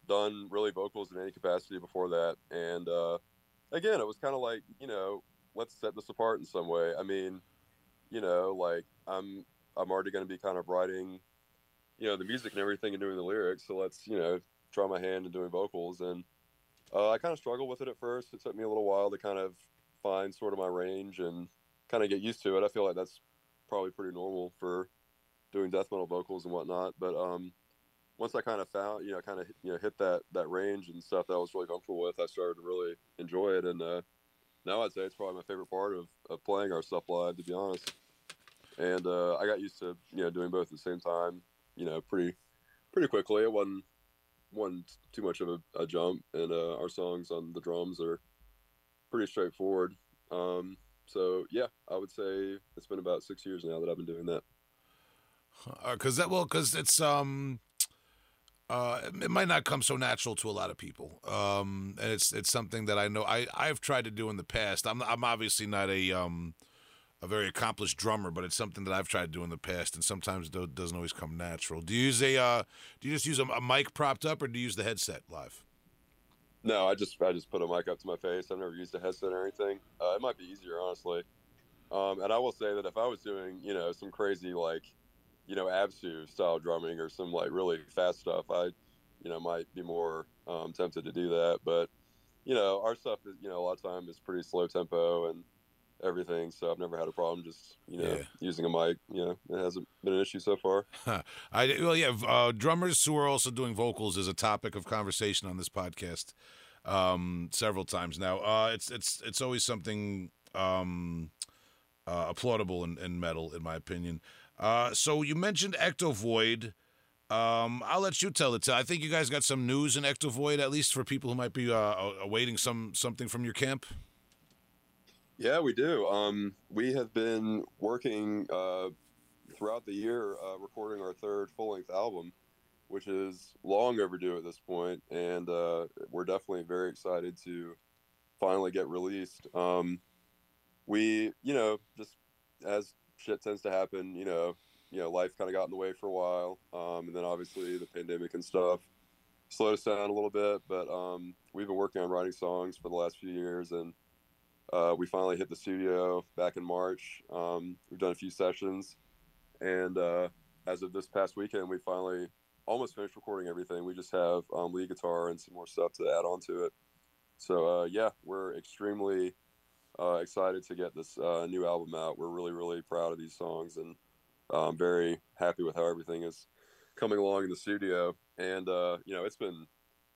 done really vocals in any capacity before that, and uh, again, it was kind of like you know, let's set this apart in some way. I mean, you know, like I'm I'm already going to be kind of writing, you know, the music and everything and doing the lyrics. So let's you know try my hand in doing vocals, and uh, I kind of struggled with it at first. It took me a little while to kind of find sort of my range and kind of get used to it. I feel like that's probably pretty normal for doing death metal vocals and whatnot. But um, once I kind of found, you know, kind of you know hit that that range and stuff that I was really comfortable with, I started to really enjoy it. And uh, now I'd say it's probably my favorite part of, of playing our stuff live, to be honest. And uh, I got used to you know doing both at the same time, you know, pretty pretty quickly. It wasn't wasn't too much of a, a jump, and uh, our songs on the drums are pretty straightforward. Um, so yeah, I would say it's been about six years now that I've been doing that. because that well because it's um uh it might not come so natural to a lot of people um and it's it's something that i know i i've tried to do in the past i'm i'm obviously not a um a very accomplished drummer but it's something that i've tried to do in the past and sometimes it doesn't always come natural do you use a uh do you just use a, a mic propped up or do you use the headset live No, I just I just put a mic up to my face. I've never used a headset or anything. Uh, it might be easier, honestly. Um, and I will say that if I was doing, you know, some crazy like, you know, Absu style drumming or some like really fast stuff, I, you know, might be more um, tempted to do that. But, you know, our stuff is, you know, a lot of time is pretty slow tempo and everything. So I've never had a problem just, you know, Yeah. using a mic. You know, it hasn't been an issue so far. I well, yeah. Uh, drummers who are also doing vocals is a topic of conversation on this podcast um, several times now. Uh, it's it's it's always something um, uh, applaudable in, in metal, in my opinion. Uh, so you mentioned Ectovoid. Um, I'll let you tell it. I think you guys got some news in Ectovoid, at least for people who might be uh, awaiting some something from your camp. Yeah, we do. Um, we have been working uh, throughout the year, uh, recording our third full length album, which is long overdue at this point, and uh, we're definitely very excited to finally get released. Um, we, you know, just as shit tends to happen, you know, you know, life kind of got in the way for a while, um, and then obviously the pandemic and stuff slowed us down a little bit. But um, we've been working on writing songs for the last few years, and uh, we finally hit the studio back in March. Um, we've done a few sessions, and uh, as of this past weekend, we finally almost finished recording everything. We just have um, lead guitar and some more stuff to add on to it. So uh, yeah, we're extremely uh, excited to get this uh, new album out. We're really really proud of these songs, and I'm very happy with how everything is coming along in the studio. And uh, you know, it's been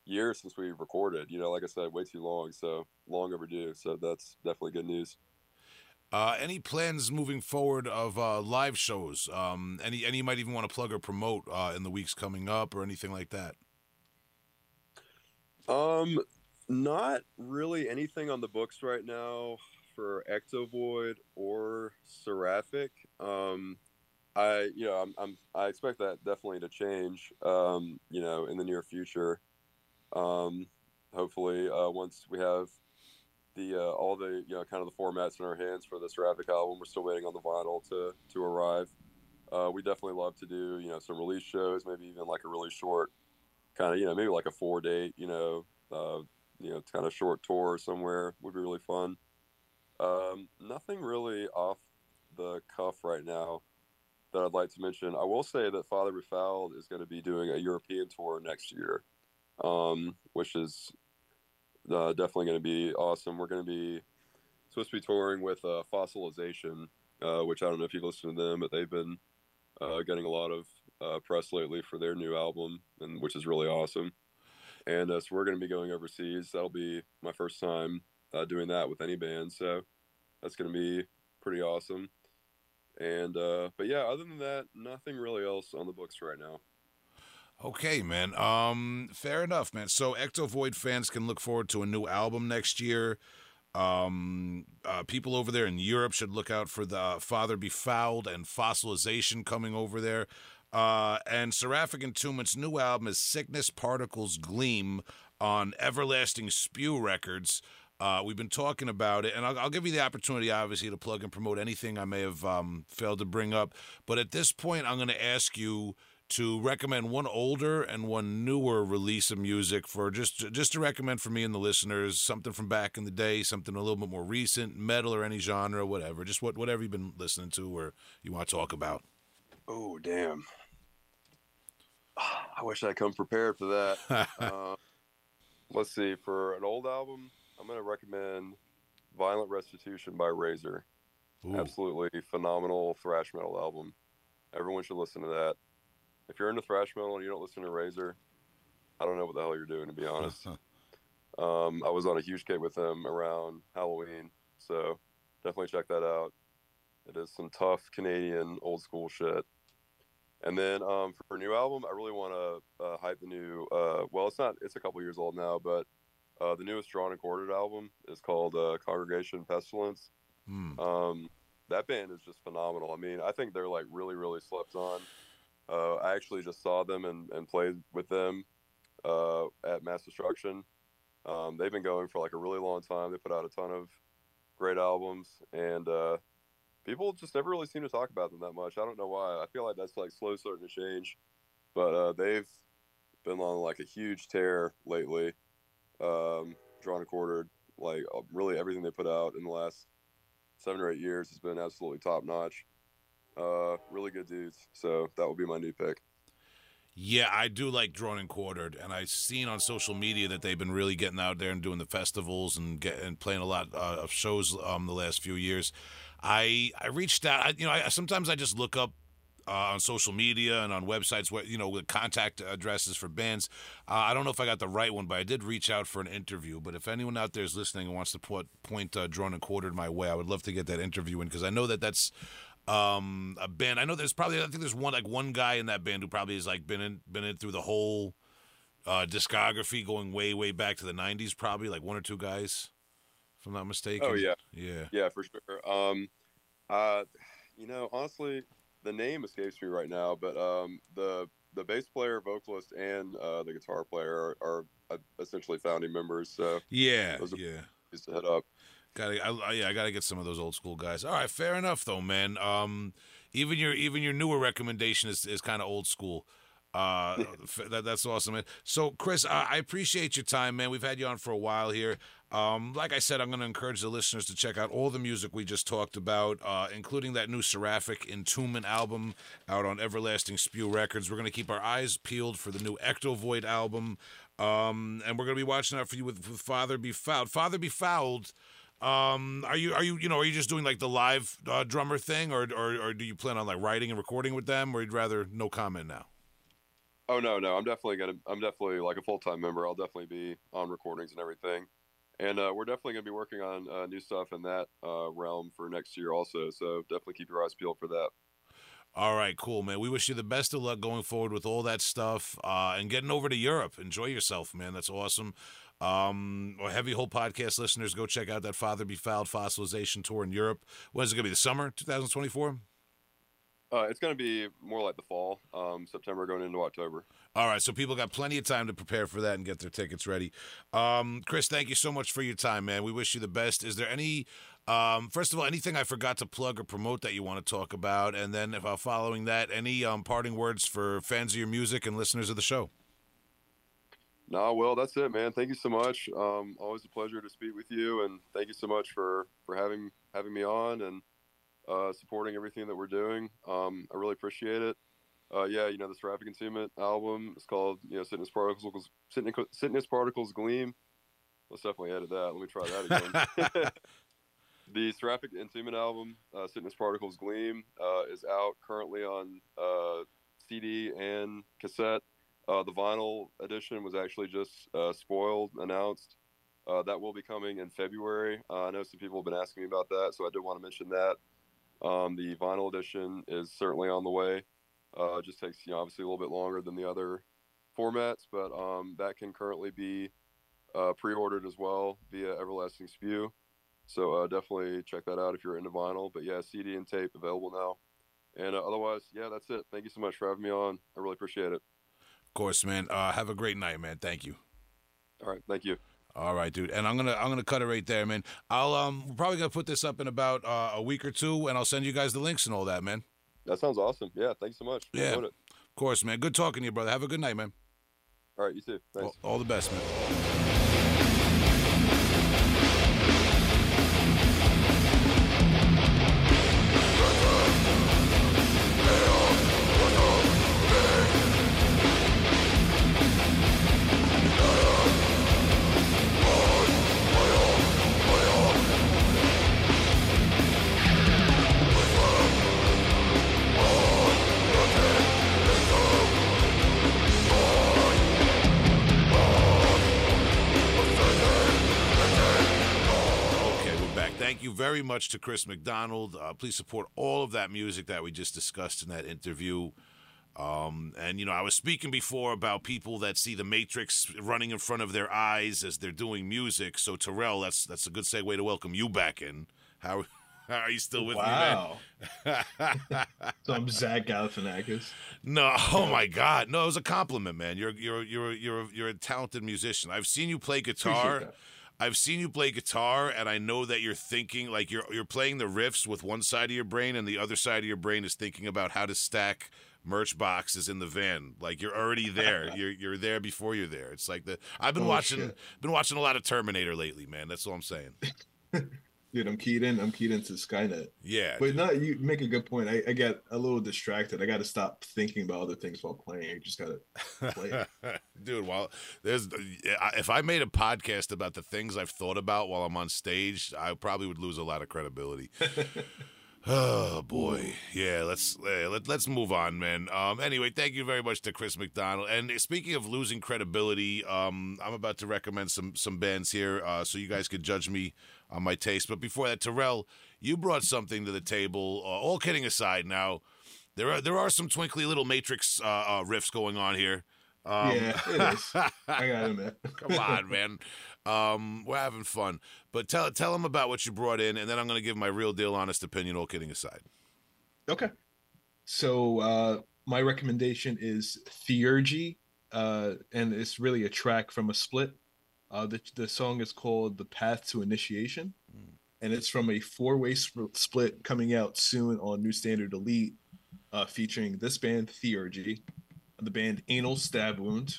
years since we recorded. You know, like I said, way too long. So long overdue. So that's definitely good news. Uh, any plans moving forward of uh, live shows? Um, any any you might even want to plug or promote uh, in the weeks coming up or anything like that? Um, not really anything on the books right now for Ectovoid or Seraphic. Um, I you know I'm, I'm I expect that definitely to change. Um, you know, in the near future. Um, hopefully, uh, once we have the uh, all the you know kind of the formats in our hands for the Seraphic album, we're still waiting on the vinyl to to arrive. Uh, we definitely love to do you know some release shows, maybe even like a really short kind of you know maybe like a four date you know uh, you know kind of short tour somewhere would be really fun. Um, nothing really off the cuff right now that I'd like to mention. I will say that Father Befouled is going to be doing a European tour next year, um, which is uh, definitely going to be awesome. We're going to be supposed to be touring with uh, Fossilization, uh, which I don't know if you've listened to them, but they've been uh, getting a lot of uh, press lately for their new album, and which is really awesome. and uh, so we're going to be going overseas. That'll be my first time doing that with any band, so that's going to be pretty awesome. And but yeah, other than that, nothing really else on the books right now. Okay, man. Um, fair enough, man. So Ectovoid fans can look forward to a new album next year. Um, uh, people over there in Europe should look out for the Father Befouled and Fossilization coming over there. Uh, and Seraphic Entombment's new album is Sickness Particles Gleam on Everlasting Spew Records. Uh, we've been talking about it, and I'll, I'll, give you the opportunity, obviously, to plug and promote anything I may have um, failed to bring up. But at this point, I'm going to ask you to recommend one older and one newer release of music for just just to recommend for me and the listeners something from back in the day, something a little bit more recent, metal or any genre, whatever. Just what whatever you've been listening to or you want to talk about. Oh damn! I wish I come prepared for that. uh, let's see. For an old album, I'm going to recommend "Violent Restitution" by Razor. Ooh. Absolutely phenomenal thrash metal album. Everyone should listen to that if you're into thrash metal and you don't listen to Razor, I don't know what the hell you're doing to be honest. um, I was on a huge kick with them around Halloween, so definitely check that out. It is some tough Canadian old school shit. And then um, for a new album, I really want to uh, hype the new. Uh, well, it's not. It's a couple years old now, but uh, the newest Drawn and Quartered album is called uh, Congregation Pestilence. Mm. Um, that band is just phenomenal. I mean, I think they're like really, really slept on. Uh, I actually just saw them and, and played with them uh, at Mass Destruction. Um, they've been going for like a really long time. They put out a ton of great albums, and uh, people just never really seem to talk about them that much. I don't know why. I feel like that's like slow starting to change, but uh, they've been on like a huge tear lately. Um, drawn and quartered, like really everything they put out in the last seven or eight years has been absolutely top notch. Uh, really good dudes. So that will be my new pick. Yeah, I do like Drawn and Quartered, and I've seen on social media that they've been really getting out there and doing the festivals and get, and playing a lot uh, of shows um, the last few years. I I reached out. I, you know, I, sometimes I just look up uh, on social media and on websites where you know with contact addresses for bands. Uh, I don't know if I got the right one, but I did reach out for an interview. But if anyone out there is listening and wants to put point uh, drawn and quartered my way, I would love to get that interview in because I know that that's um, a band. I know there's probably I think there's one like one guy in that band who probably has like been in been in through the whole uh, discography going way way back to the '90s. Probably like one or two guys, if I'm not mistaken. Oh yeah, yeah, yeah, for sure. Um, uh, you know, honestly, the name escapes me right now, but um, the the bass player, vocalist, and uh, the guitar player are, are uh, essentially founding members. So yeah, yeah, just to head up. Gotta, I, yeah, I gotta get some of those old school guys. All right, fair enough though, man. Um, even your even your newer recommendation is, is kind of old school. Uh, that, that's awesome, man. So, Chris, I, I, appreciate your time, man. We've had you on for a while here. Um, like I said, I'm going to encourage the listeners to check out all the music we just talked about, uh, including that new Seraphic Entombment album out on Everlasting Spew Records. We're going to keep our eyes peeled for the new Ectovoid album, um, and we're going to be watching out for you with, with Father Befouled. Father Befouled um, are you are you you know are you just doing like the live uh, drummer thing, or, or or do you plan on like writing and recording with them, or you'd rather no comment now? Oh no, no, I'm definitely gonna I'm definitely like a full time member. I'll definitely be on recordings and everything, and uh, we're definitely gonna be working on uh, new stuff in that uh, realm for next year also. So definitely keep your eyes peeled for that. All right, cool, man. We wish you the best of luck going forward with all that stuff uh, and getting over to Europe. Enjoy yourself, man. That's awesome. Um, or Heavy Hole podcast listeners, go check out that Father Befouled fossilization tour in Europe. When is it going to be? The summer 2024? Uh, it's going to be more like the fall, um, September going into October. All right, so people got plenty of time to prepare for that and get their tickets ready. Um, Chris, thank you so much for your time, man. We wish you the best. Is there any, um, first of all, anything I forgot to plug or promote that you want to talk about? And then, if uh, following that, any um, parting words for fans of your music and listeners of the show? No, well, that's it, man. Thank you so much. Um, always a pleasure to speak with you, and thank you so much for for having having me on and uh, supporting everything that we're doing. Um, I really appreciate it. Uh, yeah, you know, this Seraphic Entombment album is called, you know, Sickness Particles, Sickness Particles Gleam. Let's definitely edit that. Let me try that again. the Seraphic Entombment album, uh, Sickness Particles Gleam, uh, is out currently on uh, CD and cassette Uh, the vinyl edition was actually just uh, spoiled, announced. Uh, that will be coming in February. Uh, I know some people have been asking me about that, so I did want to mention that. Um, the vinyl edition is certainly on the way. Uh, it just takes, you know, obviously a little bit longer than the other formats, but um, that can currently be uh, pre-ordered as well via Everlasting Spew. So definitely check that out if you're into vinyl. But yeah, CD and tape available now. And otherwise, yeah, that's it. Thank you so much for having me on. I really appreciate it. Of course, man. Uh, have a great night, man. Thank you. All right, thank you. All right, dude. And I'm gonna I'm gonna cut it right there, man. I'll um we're probably gonna put this up in about uh, a week or two, and I'll send you guys the links and all that, man. That sounds awesome. Yeah, thanks so much. Yeah. Of course, man. Good talking to you, brother. Have a good night, man. All right, you too. Thanks. All, all the best, man. Thank you very much to Chris McDonald. Uh, please support all of that music that we just discussed in that interview. Um, and, you know, I was speaking before about people that see the Matrix running in front of their eyes as they're doing music. So, Terrell, that's that's a good segue to welcome you back in. How, how are you still with wow. me, man? So I'm Zach Galifianakis. No, oh my God, no! It was a compliment, man. You're you're you're you're you're a talented musician. I've seen you play guitar. I've seen you play guitar, and I know that you're thinking like you're you're playing the riffs with one side of your brain, and the other side of your brain is thinking about how to stack merch boxes in the van. Like you're already there. you're you're there before you're there. It's like the I've been Oh, watching shit. been watching a lot of Terminator lately, man. That's all I'm saying. Dude, I'm keyed in. I'm keyed into Skynet. Yeah. But no, you make a good point. I, I got a little distracted. I got to stop thinking about other things while playing. I just got to play. Dude, while there's if I made a podcast about the things I've thought about while I'm on stage, I probably would lose a lot of credibility. Oh boy, yeah. Let's eh, let, let's move on, man. Um, anyway, thank you very much to Chris McDonald. And speaking of losing credibility, um, I'm about to recommend some some bands here, uh, so you guys could judge me on my taste. But before that, Terrell, you brought something to the table. Uh, all kidding aside, now there are there are some twinkly little Matrix uh, uh, riffs going on here. Um, Yeah, it is. I got to admit. Come on, man. Um, we're having fun. But tell tell them about what you brought in, and then I'm going to give my real deal, honest opinion. All kidding aside. Okay. So uh, my recommendation is Theurgy, uh, and it's really a track from a split. Uh, the the song is called "The Path to Initiation," and it's from a four way sp- split coming out soon on New Standard Elite, uh, featuring this band Theurgy, the band Anal Stab Wound.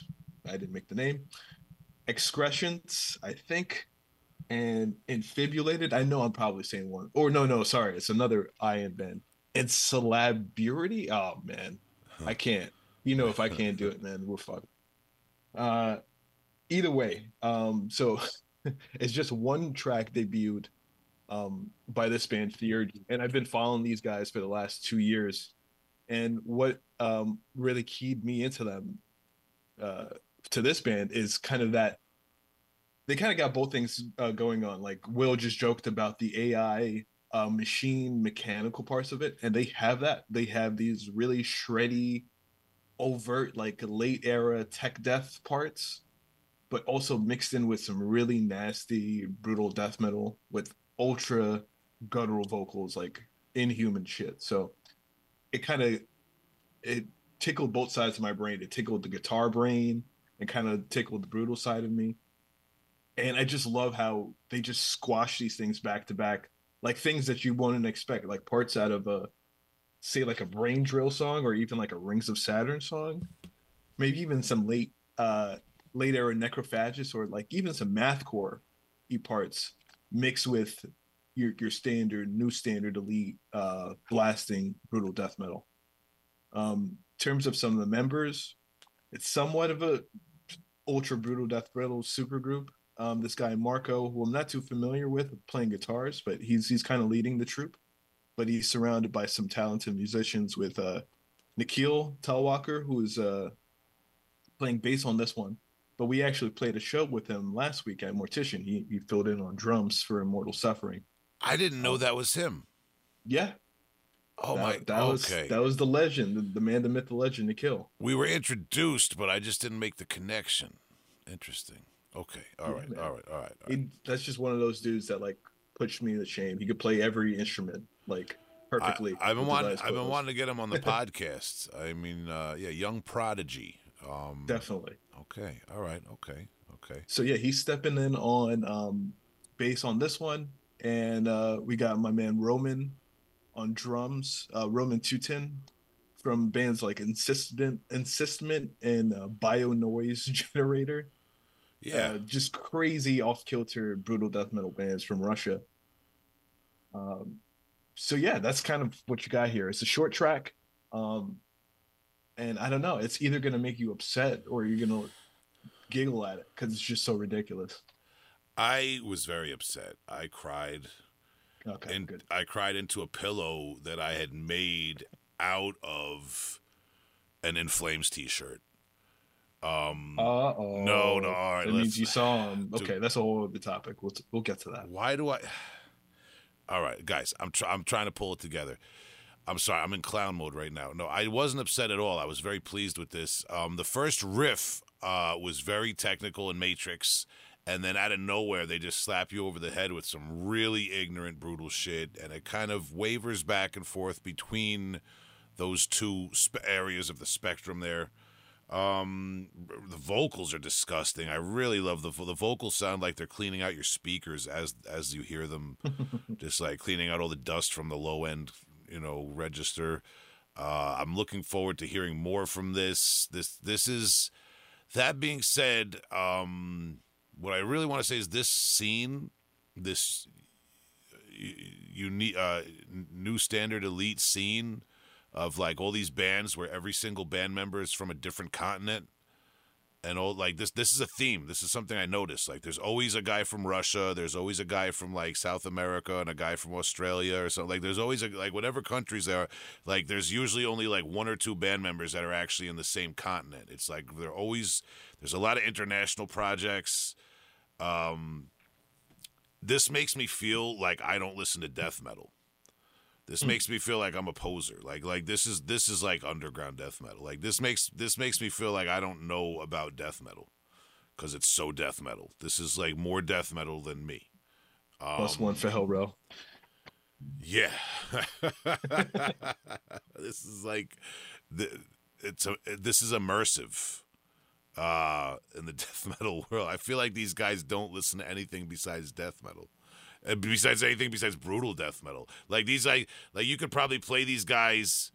I didn't make the name. Excretions, I think, and Infibulated. I know I'm probably saying one. Or no, no, sorry, it's another Iron band. And Celebrity. Oh man, I can't. You know, if I can't do it, man, we're fucked. Uh, either way, um, so it's just one track debuted um by this band Theurgy, and I've been following these guys for the last two years. And what um really keyed me into them uh to this band is kind of that they kind of got both things uh, going on. Like Will just joked about the AI uh, machine mechanical parts of it, and they have that. They have these really shreddy, overt like late era tech death parts, but also mixed in with some really nasty, brutal death metal with ultra guttural vocals, like inhuman shit. So it kind of it tickled both sides of my brain. It tickled the guitar brain and kind of tickled the brutal side of me. And I just love how they just squash these things back to back, like things that you wouldn't expect, like parts out of a, say, like a Brain Drill song or even like a Rings of Saturn song, maybe even some late, uh, late era Necrophagist or like even some mathcore e parts mixed with your your standard new standard elite uh, blasting brutal death metal. Um, in terms of some of the members, it's somewhat of a ultra brutal death metal super group. Um, this guy Marco, who I'm not too familiar with playing guitars, but he's he's kind of leading the troop. But he's surrounded by some talented musicians with uh, Nikhil Talwalkar, who is uh, playing bass on this one. But we actually played a show with him last week at Mortician. He he filled in on drums for Immortal Suffering. I didn't know that was him. Yeah. Oh that, my! That was okay, that was the legend, the, the man, the myth, the legend, Nikhil. we were introduced, but I just didn't make the connection. Interesting. Okay. All Yeah, right. All right. All right. all right. He, that's just one of those dudes that like pushed me to shame. He could play every instrument like perfectly. I, have been wanting. I've been wanting to get him on the podcast. I mean, uh, yeah, young prodigy. Um, Definitely. Okay. All right. Okay. Okay. So yeah, he's stepping in on um bass on this one, and uh we got my man Roman on drums, uh Roman Tutin from bands like Insistent, Insistment, and uh, Bio Noise Generator. Yeah. uh, just crazy off kilter brutal death metal bands from Russia. Um, so yeah, that's kind of what you got here. It's a short track, um, and I don't know. It's either gonna make you upset or you're gonna giggle at it because it's just so ridiculous. I was very upset. I cried. Okay, and good. I cried into a pillow that I had made out of an In Flames T-shirt. Um, Uh oh. no, no, all right, That means you saw him. Okay, that's a whole other topic. We'll we'll get to that. why do I? All right, guys, I'm try- I'm trying to pull it together. I'm sorry, I'm in clown mode right now. No, I wasn't upset at all. I was very pleased with this. Um, the first riff uh, was very technical and Matrix, and then out of nowhere they just slap you over the head with some really ignorant, brutal shit, and it kind of wavers back and forth between those two sp- areas of the spectrum there. Um, the vocals are disgusting. I really love the the vocals sound like they're cleaning out your speakers as as you hear them, just like cleaning out all the dust from the low end, you know, register. Uh, I'm looking forward to hearing more from this. This this is. That being said, um, what I really want to say is this scene, this unique uh, new standard elite scene of like all these bands where every single band member is from a different continent and all like this this is a theme. This is something i noticed. Like there's always a guy from russia. There's always a guy from like south america and a guy from australia or something. Like there's always a, like whatever countries there are like there's usually only like one or two band members that are actually in the same continent. It's like they're always there's a lot of international projects. Um this makes me feel like i don't listen to death metal this makes me feel like I'm a poser. Like like this is this is like underground death metal. Like this makes this makes me feel like I don't know about death metal because it's so death metal. This is like more death metal than me. Um, Plus one for Hellrail. Yeah, this is like the it's a this is immersive uh in the death metal world. I feel like these guys don't listen to anything besides death metal. Uh, besides anything besides brutal death metal. Like these like like you could probably play these guys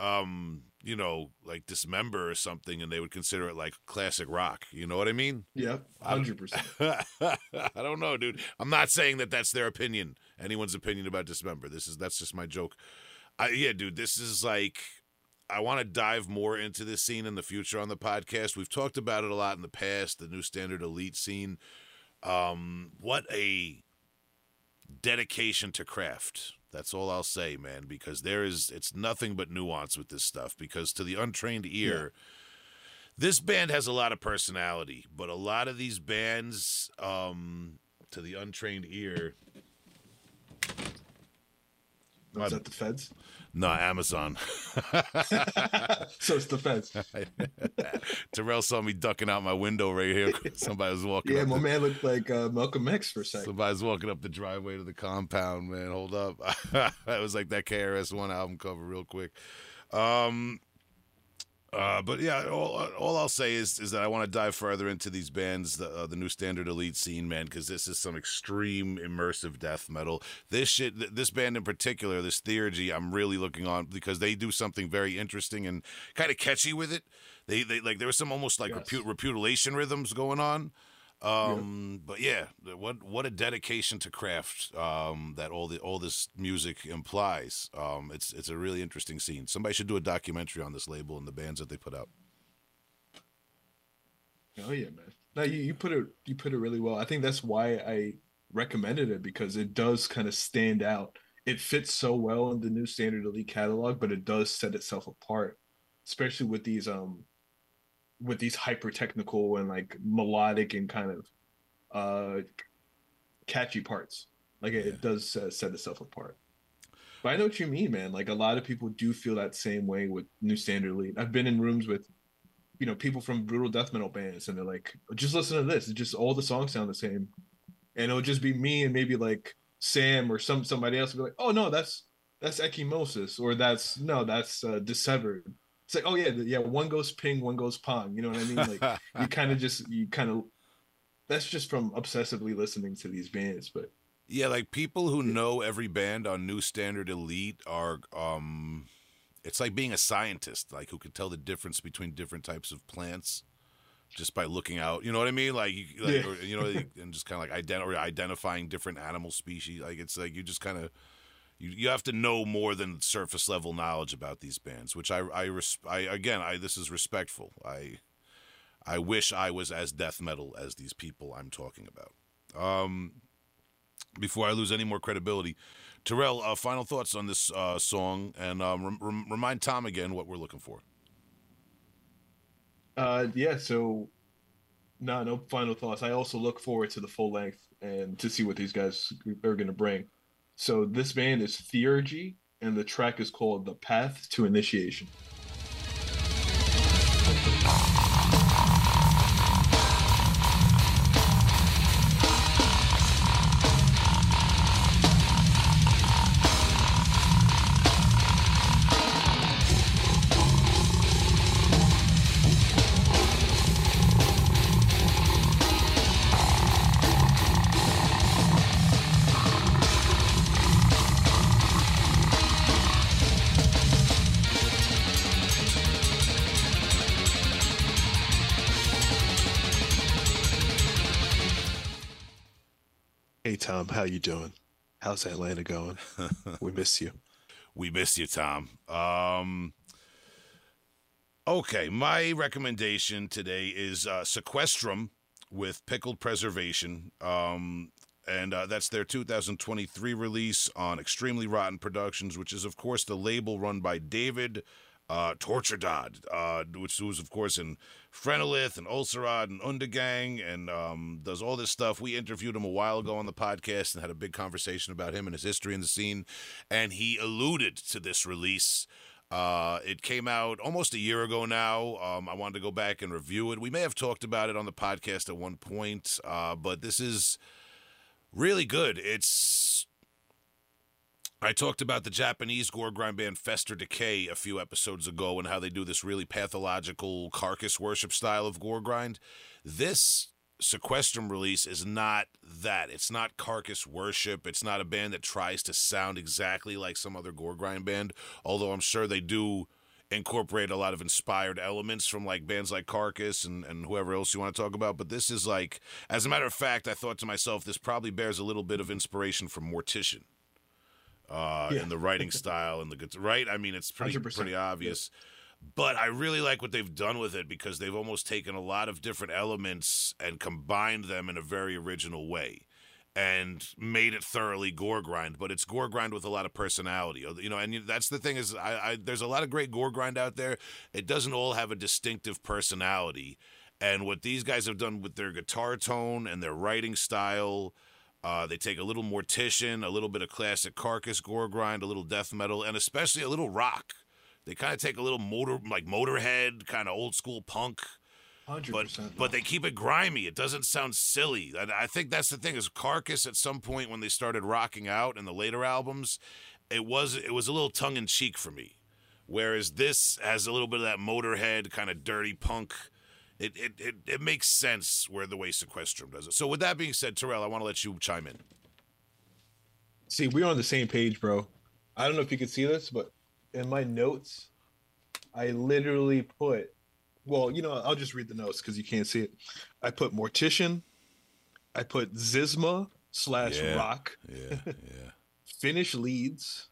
um you know like dismember or something and they would consider it like classic rock you know what i mean Yeah, hundred percent. I don't know, dude. I'm not saying that that's their opinion, anyone's opinion about Dismember. This is that's just my joke. I, yeah, dude. This is like I want to dive more into this scene in the future on the podcast. We've talked about it a lot in the past. The new standard elite scene. Um, what a dedication to craft. That's all I'll say, man. Because there is, it's nothing but nuance with this stuff. Because to the untrained ear this band has a lot of personality, but a lot of these bands, um, to the untrained ear, Was that the feds? no, Amazon. so it's the feds. Terrell saw me ducking out my window right here. Somebody was walking. Yeah, my the, man looked like uh, Malcolm X for a second. Somebody's walking up the driveway to the compound. Man, hold up. it was like that KRS One album cover, real quick. Um, uh, but yeah, all, all I'll say is is that I want to dive further into these bands, the uh, the new standard elite scene, man, because this is some extreme immersive death metal. This shit, th- this band in particular, this Theurgy, I'm really looking on because they do something very interesting and kind of catchy with it. They they like there was some almost like Yes. repu- repudiation rhythms going on. Um, but yeah, what what a dedication to craft um, that all the all this music implies. Um, it's it's a really interesting scene. Somebody should do a documentary on this label and the bands that they put out. Oh yeah, man. No, you, you put it you put it really well. I think that's why I recommended it because it does kind of stand out. It fits so well in the new standard elite catalog, but it does set itself apart, especially with these um with these hyper technical and like melodic and kind of uh catchy parts. Like it, Yeah. it does uh, set itself apart. But I know what you mean, man. Like a lot of people do feel that same way with New Standard Elite. I've been in rooms with, you know, people from brutal death metal bands, and they're like, "Just listen to this. It's just all the songs sound the same," and it'll just be me and maybe like Sam or some somebody else will be like, "Oh no, that's that's Ecchymosis," or "That's no, that's uh, Dissevered." It's like, "Oh yeah, yeah, one goes ping, one goes pong." You know what I mean? Like you kind of just you kind of that's just from obsessively listening to these bands, but Yeah, like people who know every band on New Standard Elite are um it's like being a scientist, like who can tell the difference between different types of plants just by looking out. You know what I mean? Like, you, like Yeah. or, you know, and just kind of like ident- or identifying different animal species. Like it's like you just kind of you, you have to know more than surface level knowledge about these bands, which I I, res- I again I this is respectful. I I wish I was as death metal as these people I'm talking about. Um, before I lose any more credibility, Terrell, uh, final thoughts on this uh, song, and um, rem- rem- remind Tom again what we're looking for. Uh, yeah. So, no, no final thoughts. I also look forward to the full length and to see what these guys are going to bring. So this band is Theurgy, and the track is called "The Path to Initiation." How you doing? How's Atlanta going? we miss you. We miss you, Tom. Um, okay, my recommendation today is uh, Sequestrum with Pickled Preservation. Um, and uh, that's their 2023 release on Extremely Rotten Productions, which is, of course, the label run by David uh, Torture Dodd, uh, which was, of course, in Phrenelith and Ulcerad and Undergang and um, does all this stuff. We interviewed him a while ago on the podcast and had a big conversation about him and his history in the scene. And he alluded to this release. Uh, it came out almost a year ago now. Um, I wanted to go back and review it. We may have talked about it on the podcast at one point, uh, but this is really good. It's I talked about the Japanese gore grind band Fester Decay a few episodes ago and how they do this really pathological carcass worship style of gore grind. This Sequestrum release is not that. It's not carcass worship. It's not a band that tries to sound exactly like some other gore grind band, although I'm sure they do incorporate a lot of inspired elements from like bands like Carcass and, and whoever else you want to talk about. But this is like, as a matter of fact, I thought to myself, this probably bears a little bit of inspiration from Mortician uh, Yeah. in the writing style and the guitar, right? I mean, it's pretty 100%, pretty obvious. But I really like what they've done with it because they've almost taken a lot of different elements and combined them in a very original way and made it thoroughly gore grind, but it's gore grind with a lot of personality. You know, and that's the thing is, I, I there's a lot of great gore grind out there. It doesn't all have a distinctive personality, and what these guys have done with their guitar tone and their writing style, uh, they take a little mortician, a little bit of classic carcass gore grind, a little death metal, and especially a little rock. They kind of take a little motor, like Motorhead, kind of old school punk Hundred but percent. but they keep it grimy. It doesn't sound silly. And I think that's the thing is Carcass at some point when they started rocking out in the later albums, it was it was a little tongue in cheek for me. Whereas this has a little bit of that Motorhead kind of dirty punk. It, it it it makes sense where the way Sequestrum does it. So with that being said, Terrell, I want to let you chime in. See, we're on the same page, bro. I don't know if you can see this, but in my notes, I literally put, well, you know, I'll just read the notes because you can't see it. I put Mortician, I put Zizma slash Yeah. Rock, Yeah, yeah. Finish Leads,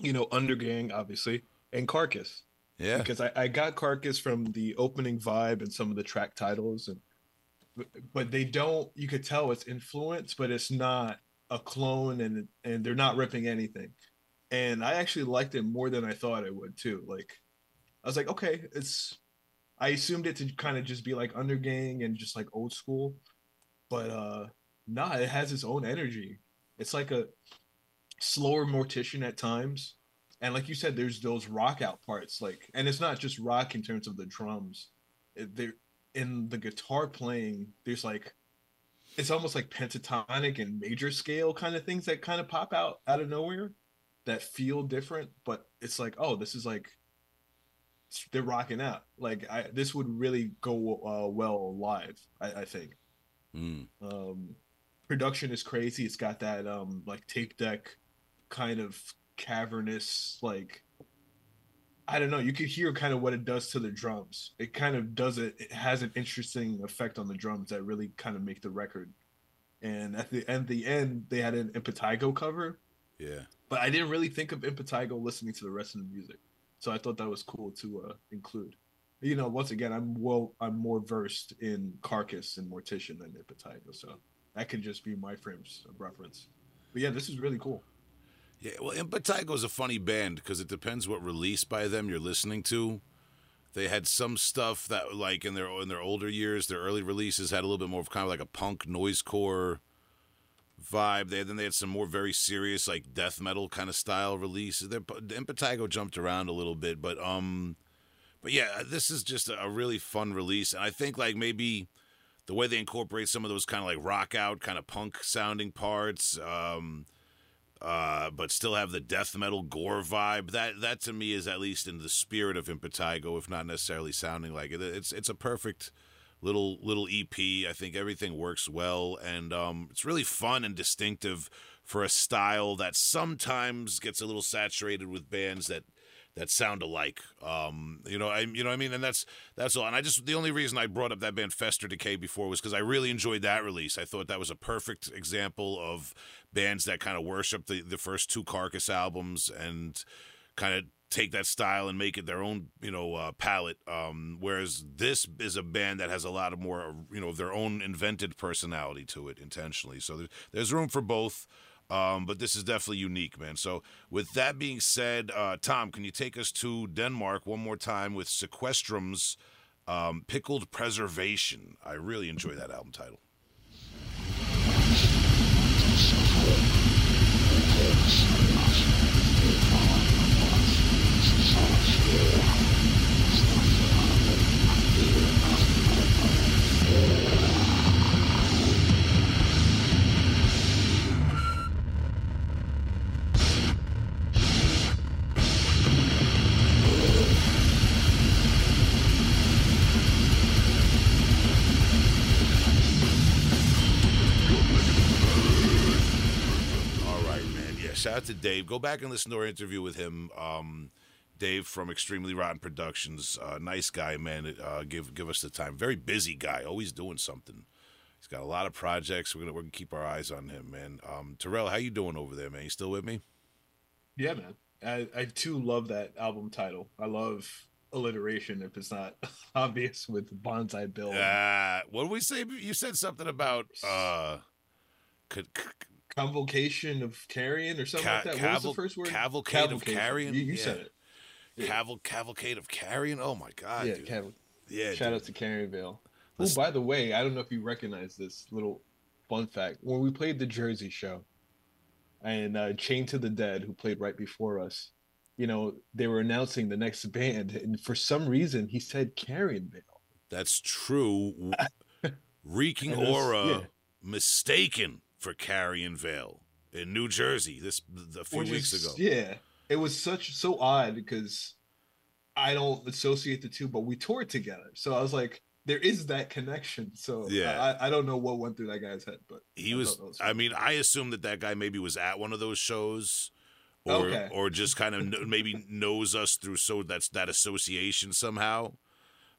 you know, Undergang, obviously, and Carcass. Yeah. Because I, I got Carcass from the opening vibe and some of the track titles, and but, they don't. You could tell it's influence, but it's not a clone, and and they're not ripping anything. And I actually liked it more than I thought I would too. Like, I was like, okay, it's I assumed it to kind of just be like undergang and just like old school, but uh, nah, it has its own energy. It's like a slower mortician at times, and like you said, there's those rock out parts, like, and it's not just rock in terms of the drums. There in the guitar playing, there's like it's almost like pentatonic and major scale kind of things that kind of pop out out of nowhere that feel different, but it's like, oh, this is like they're rocking out. Like I, this would really go uh, well live. I, I think. Mm. Um, production is crazy. It's got that um like tape deck kind of cavernous like. I don't know. You could hear kind of what it does to the drums. It kind of does it. It has an interesting effect on the drums that really kind of make the record. And at the end, the end, they had an Impetigo cover, Yeah. but I didn't really think of Impetigo listening to the rest of the music, so I thought that was cool to uh, include. You know, once again, I'm well, I'm more versed in Carcass and Mortician than Impetigo, so that could just be my frames of reference. But yeah, this is really cool. Yeah, well, Impetigo is a funny band because it depends what release by them you're listening to. They had some stuff that, like in their in their older years, their early releases had a little bit more of kind of like a punk noisecore vibe. They then they had some more very serious like death metal kind of style releases. Their Impetigo jumped around a little bit, but um, but yeah, this is just a, a really fun release, and I think like maybe the way they incorporate some of those kind of like rock out, kind of punk sounding parts. Um, uh, but still have the death metal gore vibe. That that to me is at least in the spirit of Impetigo, if not necessarily sounding like it. It's it's a perfect little little EP. I think everything works well, and um, it's really fun and distinctive for a style that sometimes gets a little saturated with bands that that sound alike. Um, you know, I you know I mean, and that's that's all. And I just the only reason I brought up that band Fester Decay before was because I really enjoyed that release. I thought that was a perfect example of bands that kind of worship the the first two Carcass albums and kind of take that style and make it their own, you know, uh, palette. Um, whereas this is a band that has a lot of more, you know, their own invented personality to it intentionally. So there's, there's room for both. Um, but this is definitely unique, man. So, with that being said, uh, Tom, can you take us to Denmark one more time with Sequestrum's um, Pickled Preservation? I really enjoy that album title. Out to Dave. Go back and listen to our interview with him. Um, Dave from Extremely Rotten Productions. Uh, nice guy, man. Uh, give give us the time. Very busy guy. Always doing something. He's got a lot of projects. We're gonna we're gonna keep our eyes on him, man. Um, Terrell, how you doing over there, man? You still with me? Yeah, man. I, I too love that album title. I love alliteration if it's not obvious with Bonsai Bill. Uh, what did we say? You said something about uh, could, Convocation of carrion or something Ca- like that. what was the first word? cavalcade of carrion? You, you Yeah. said it. Yeah. caval cavalcade of carrion. Oh my god, yeah, caval- yeah. Shout dude. out to Carrionville. Oh, by the way, I don't know if you recognize this little fun fact. When we played the Jersey show, and uh, Chain to the Dead, who played right before us, you know, they were announcing the next band, and for some reason, he said Carrionville. That's true. Reeking was- aura yeah. mistaken for Carrion Vale in New Jersey this a few Which weeks is- ago. Yeah, it was such so odd because I don't associate the two, but we toured together, so I was like, there is that connection. So Yeah. I, I don't know what went through that guy's head, but He I was, I mean, I assume that that guy maybe was at one of those shows. Or, Okay. or just kind of maybe knows us through so that's that association somehow.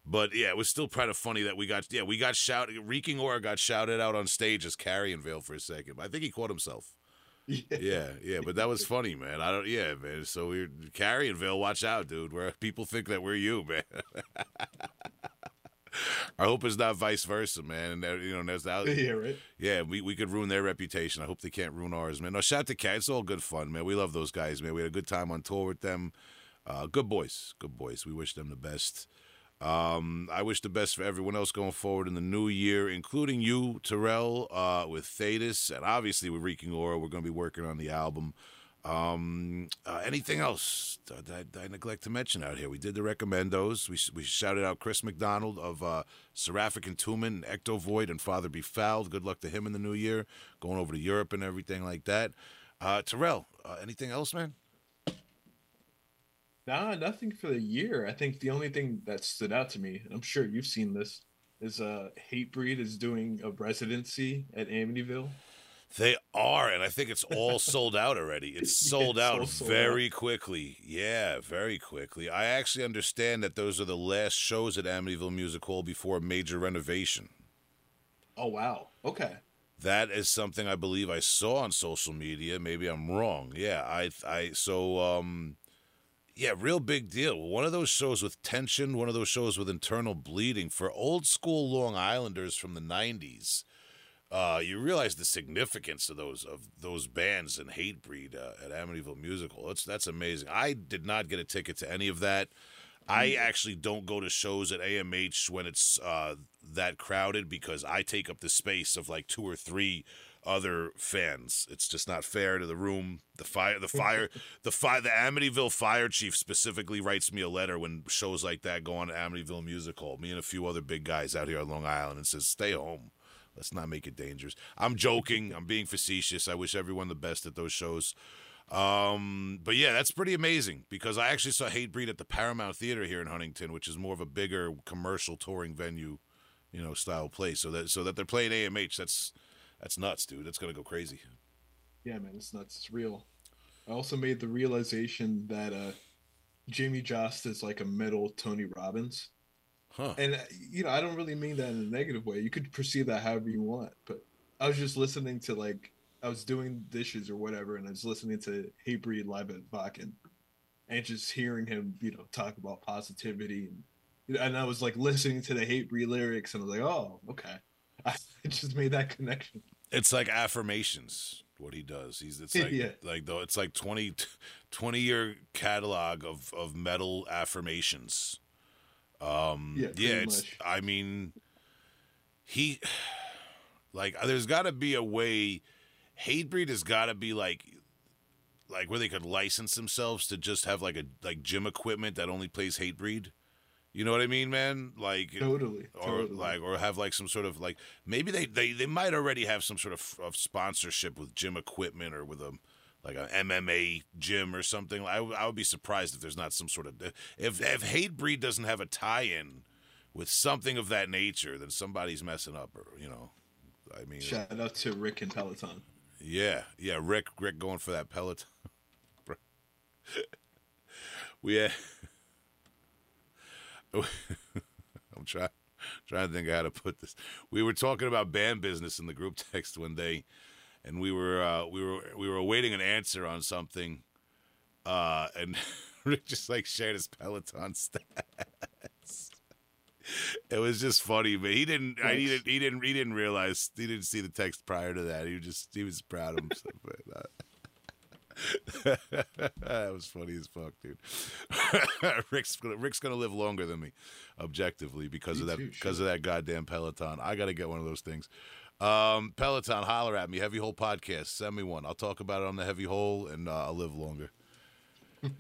But yeah, it was still kind of funny that we got yeah we got shouted Reeking Aura got shouted out on stage as Carrion Vale for a second. I think he caught himself. yeah. Yeah, yeah, but that was funny, man. I don't. Yeah, man. So we're Carrionville. Watch out, dude. Where people think that we're you, man. I hope it's not vice versa, man. And that, you know, that's out. yeah, right. Yeah, we, we could ruin their reputation. I hope they can't ruin ours, man. No, shout out to Cat. It's all good fun, man. We love those guys, man. We had a good time on tour with them. Uh, good boys, good boys. We wish them the best. Um, I wish the best for everyone else going forward in the new year, including you, Terrell, uh, with Thetis, and obviously with Reeking Aura. We're going to be working on the album. Um, uh, anything else that I, neglect to mention out here? We did the recommendos. We, we shouted out Chris McDonald of uh, Seraphic Entombment, Ectovoid, and Father Be Befouled. Good luck to him in the new year, going over to Europe and everything like that. Uh, Terrell, uh, anything else, man? Nah, nothing for the year. I think the only thing that stood out to me, and I'm sure you've seen this, is uh Hatebreed is doing a residency at Amityville. They are, and I think it's all sold out already. It's Yeah, sold it's out sold very quickly. Yeah, very quickly. I actually understand that those are the last shows at Amityville Music Hall before a major renovation. Oh wow. Okay. That is something I believe I saw on social media. Maybe I'm wrong. Yeah, I, I, so, um, yeah, real big deal. One of those shows with tension, one of those shows with internal bleeding for old school Long Islanders from the '90s. Uh, you realize the significance of those of those bands and Hatebreed uh, at Amityville Musical. That's that's amazing. I did not get a ticket to any of that. I actually don't go to shows at AMH when it's uh, that crowded because I take up the space of like two or three other fans. It's just not fair to the room. The fire, the fire, the fire. The Amityville fire chief specifically writes me a letter when shows like that go on at Amityville Music Hall. Me and a few other big guys out here on Long Island, and says, "Stay home. Let's not make it dangerous." I'm joking. I'm being facetious. I wish everyone the best at those shows. Um, but yeah, that's pretty amazing because I actually saw Hatebreed at the Paramount Theater here in Huntington, which is more of a bigger commercial touring venue, you know, style place. So that so that they're playing AMH, that's that's nuts, dude. That's gonna go crazy. Yeah, man, it's nuts. It's real. I also made the realization that uh Jamey Jasta is like a metal Tony Robbins. Huh. And uh, you know, I don't really mean that in a negative way. You could perceive that however you want, but I was just listening to like I was doing dishes or whatever, and I was listening to Hatebreed live at Wacken, and just hearing him, you know, talk about positivity, and and I was like listening to the Hatebreed lyrics, and I was like, oh, okay. I just made that connection. It's like affirmations. What he does, he's it's like Yeah. like though it's like 20, 20 year catalog of of metal affirmations. Um, Yeah, yeah, it's. much. I mean, he like there's got to be a way. Hatebreed has got to be like like where they could license themselves to just have like a like gym equipment that only plays Hatebreed. You know what I mean, man? Like Totally, or totally. like or have like some sort of like maybe they they, they might already have some sort of, of sponsorship with gym equipment or with a like a MMA gym or something. I, would- I would be surprised if there's not some sort of if if Hatebreed doesn't have a tie-in with something of that nature, then somebody's messing up. Or you know, I mean, Shout out to Rick and Peloton. yeah, yeah. Rick, Rick, going for that Peloton. we had. I'm trying, trying to think of how to put this. We were talking about band business in the group text one day, and we were uh, we were we were awaiting an answer on something, uh, and Rick just like shared his Peloton stats. It was just funny, but he didn't. I, he didn't. He didn't. He didn't realize. He didn't see the text prior to that. He was just. He was proud of himself. That was funny as fuck, dude. Rick's gonna Rick's gonna live longer than me, objectively, because of that too, because sure. of that goddamn Peloton. I gotta get one of those things. Um, Peloton, holler at me. Heavy Hole podcast. Send me one. I'll talk about it on the Heavy Hole, and uh, I'll live longer.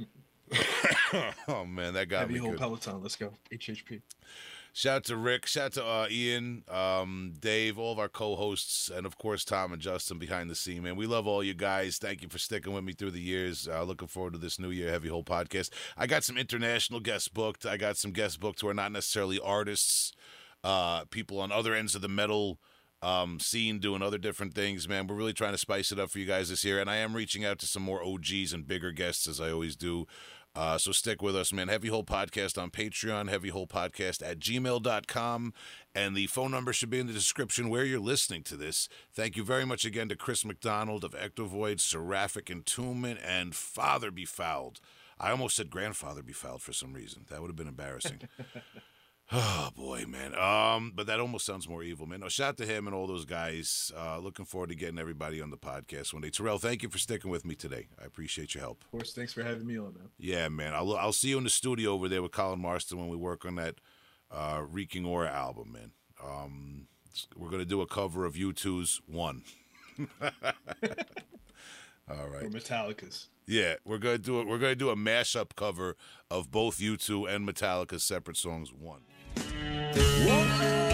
oh man, that got Heavy me Hole good. Peloton. Let's go. HHP. Shout out to Rick. Shout out to uh, Ian, um, Dave, all of our co-hosts, and of course Tom and Justin behind the scene. Man, we love all you guys. Thank you for sticking with me through the years. Uh, looking forward to this new year Heavy Hole podcast. I got some international guests booked. I got some guests booked who are not necessarily artists. Uh, people on other ends of the metal um, scene doing other different things. Man, we're really trying to spice it up for you guys this year, and I am reaching out to some more OGs and bigger guests as I always do. Uh, so stick with us, man. Heavy Hole Podcast on Patreon, Heavy Hole Podcast at gmail.com. And the phone number should be in the description where you're listening to this. Thank you very much again to Chris McDonald of Ectovoid, Seraphic Entombment, and Father Befouled. I almost said grandfather befouled for some reason. That would have been embarrassing. Oh boy, man. Um, but that almost sounds more evil, man. No, shout out to him and all those guys. Uh, looking forward to getting everybody on the podcast one day. Terrell, thank you for sticking with me today. I appreciate your help. Of course, thanks for having me on, man. Yeah, man. I'll I'll see you in the studio over there with Colin Marston when we work on that uh, Reeking Aura album, man. Um, we're gonna do a cover of U2's One. all right. Or. Metallica's. Yeah, we're gonna do it. We're gonna do a mashup cover of both U2 and Metallica's separate songs. One. One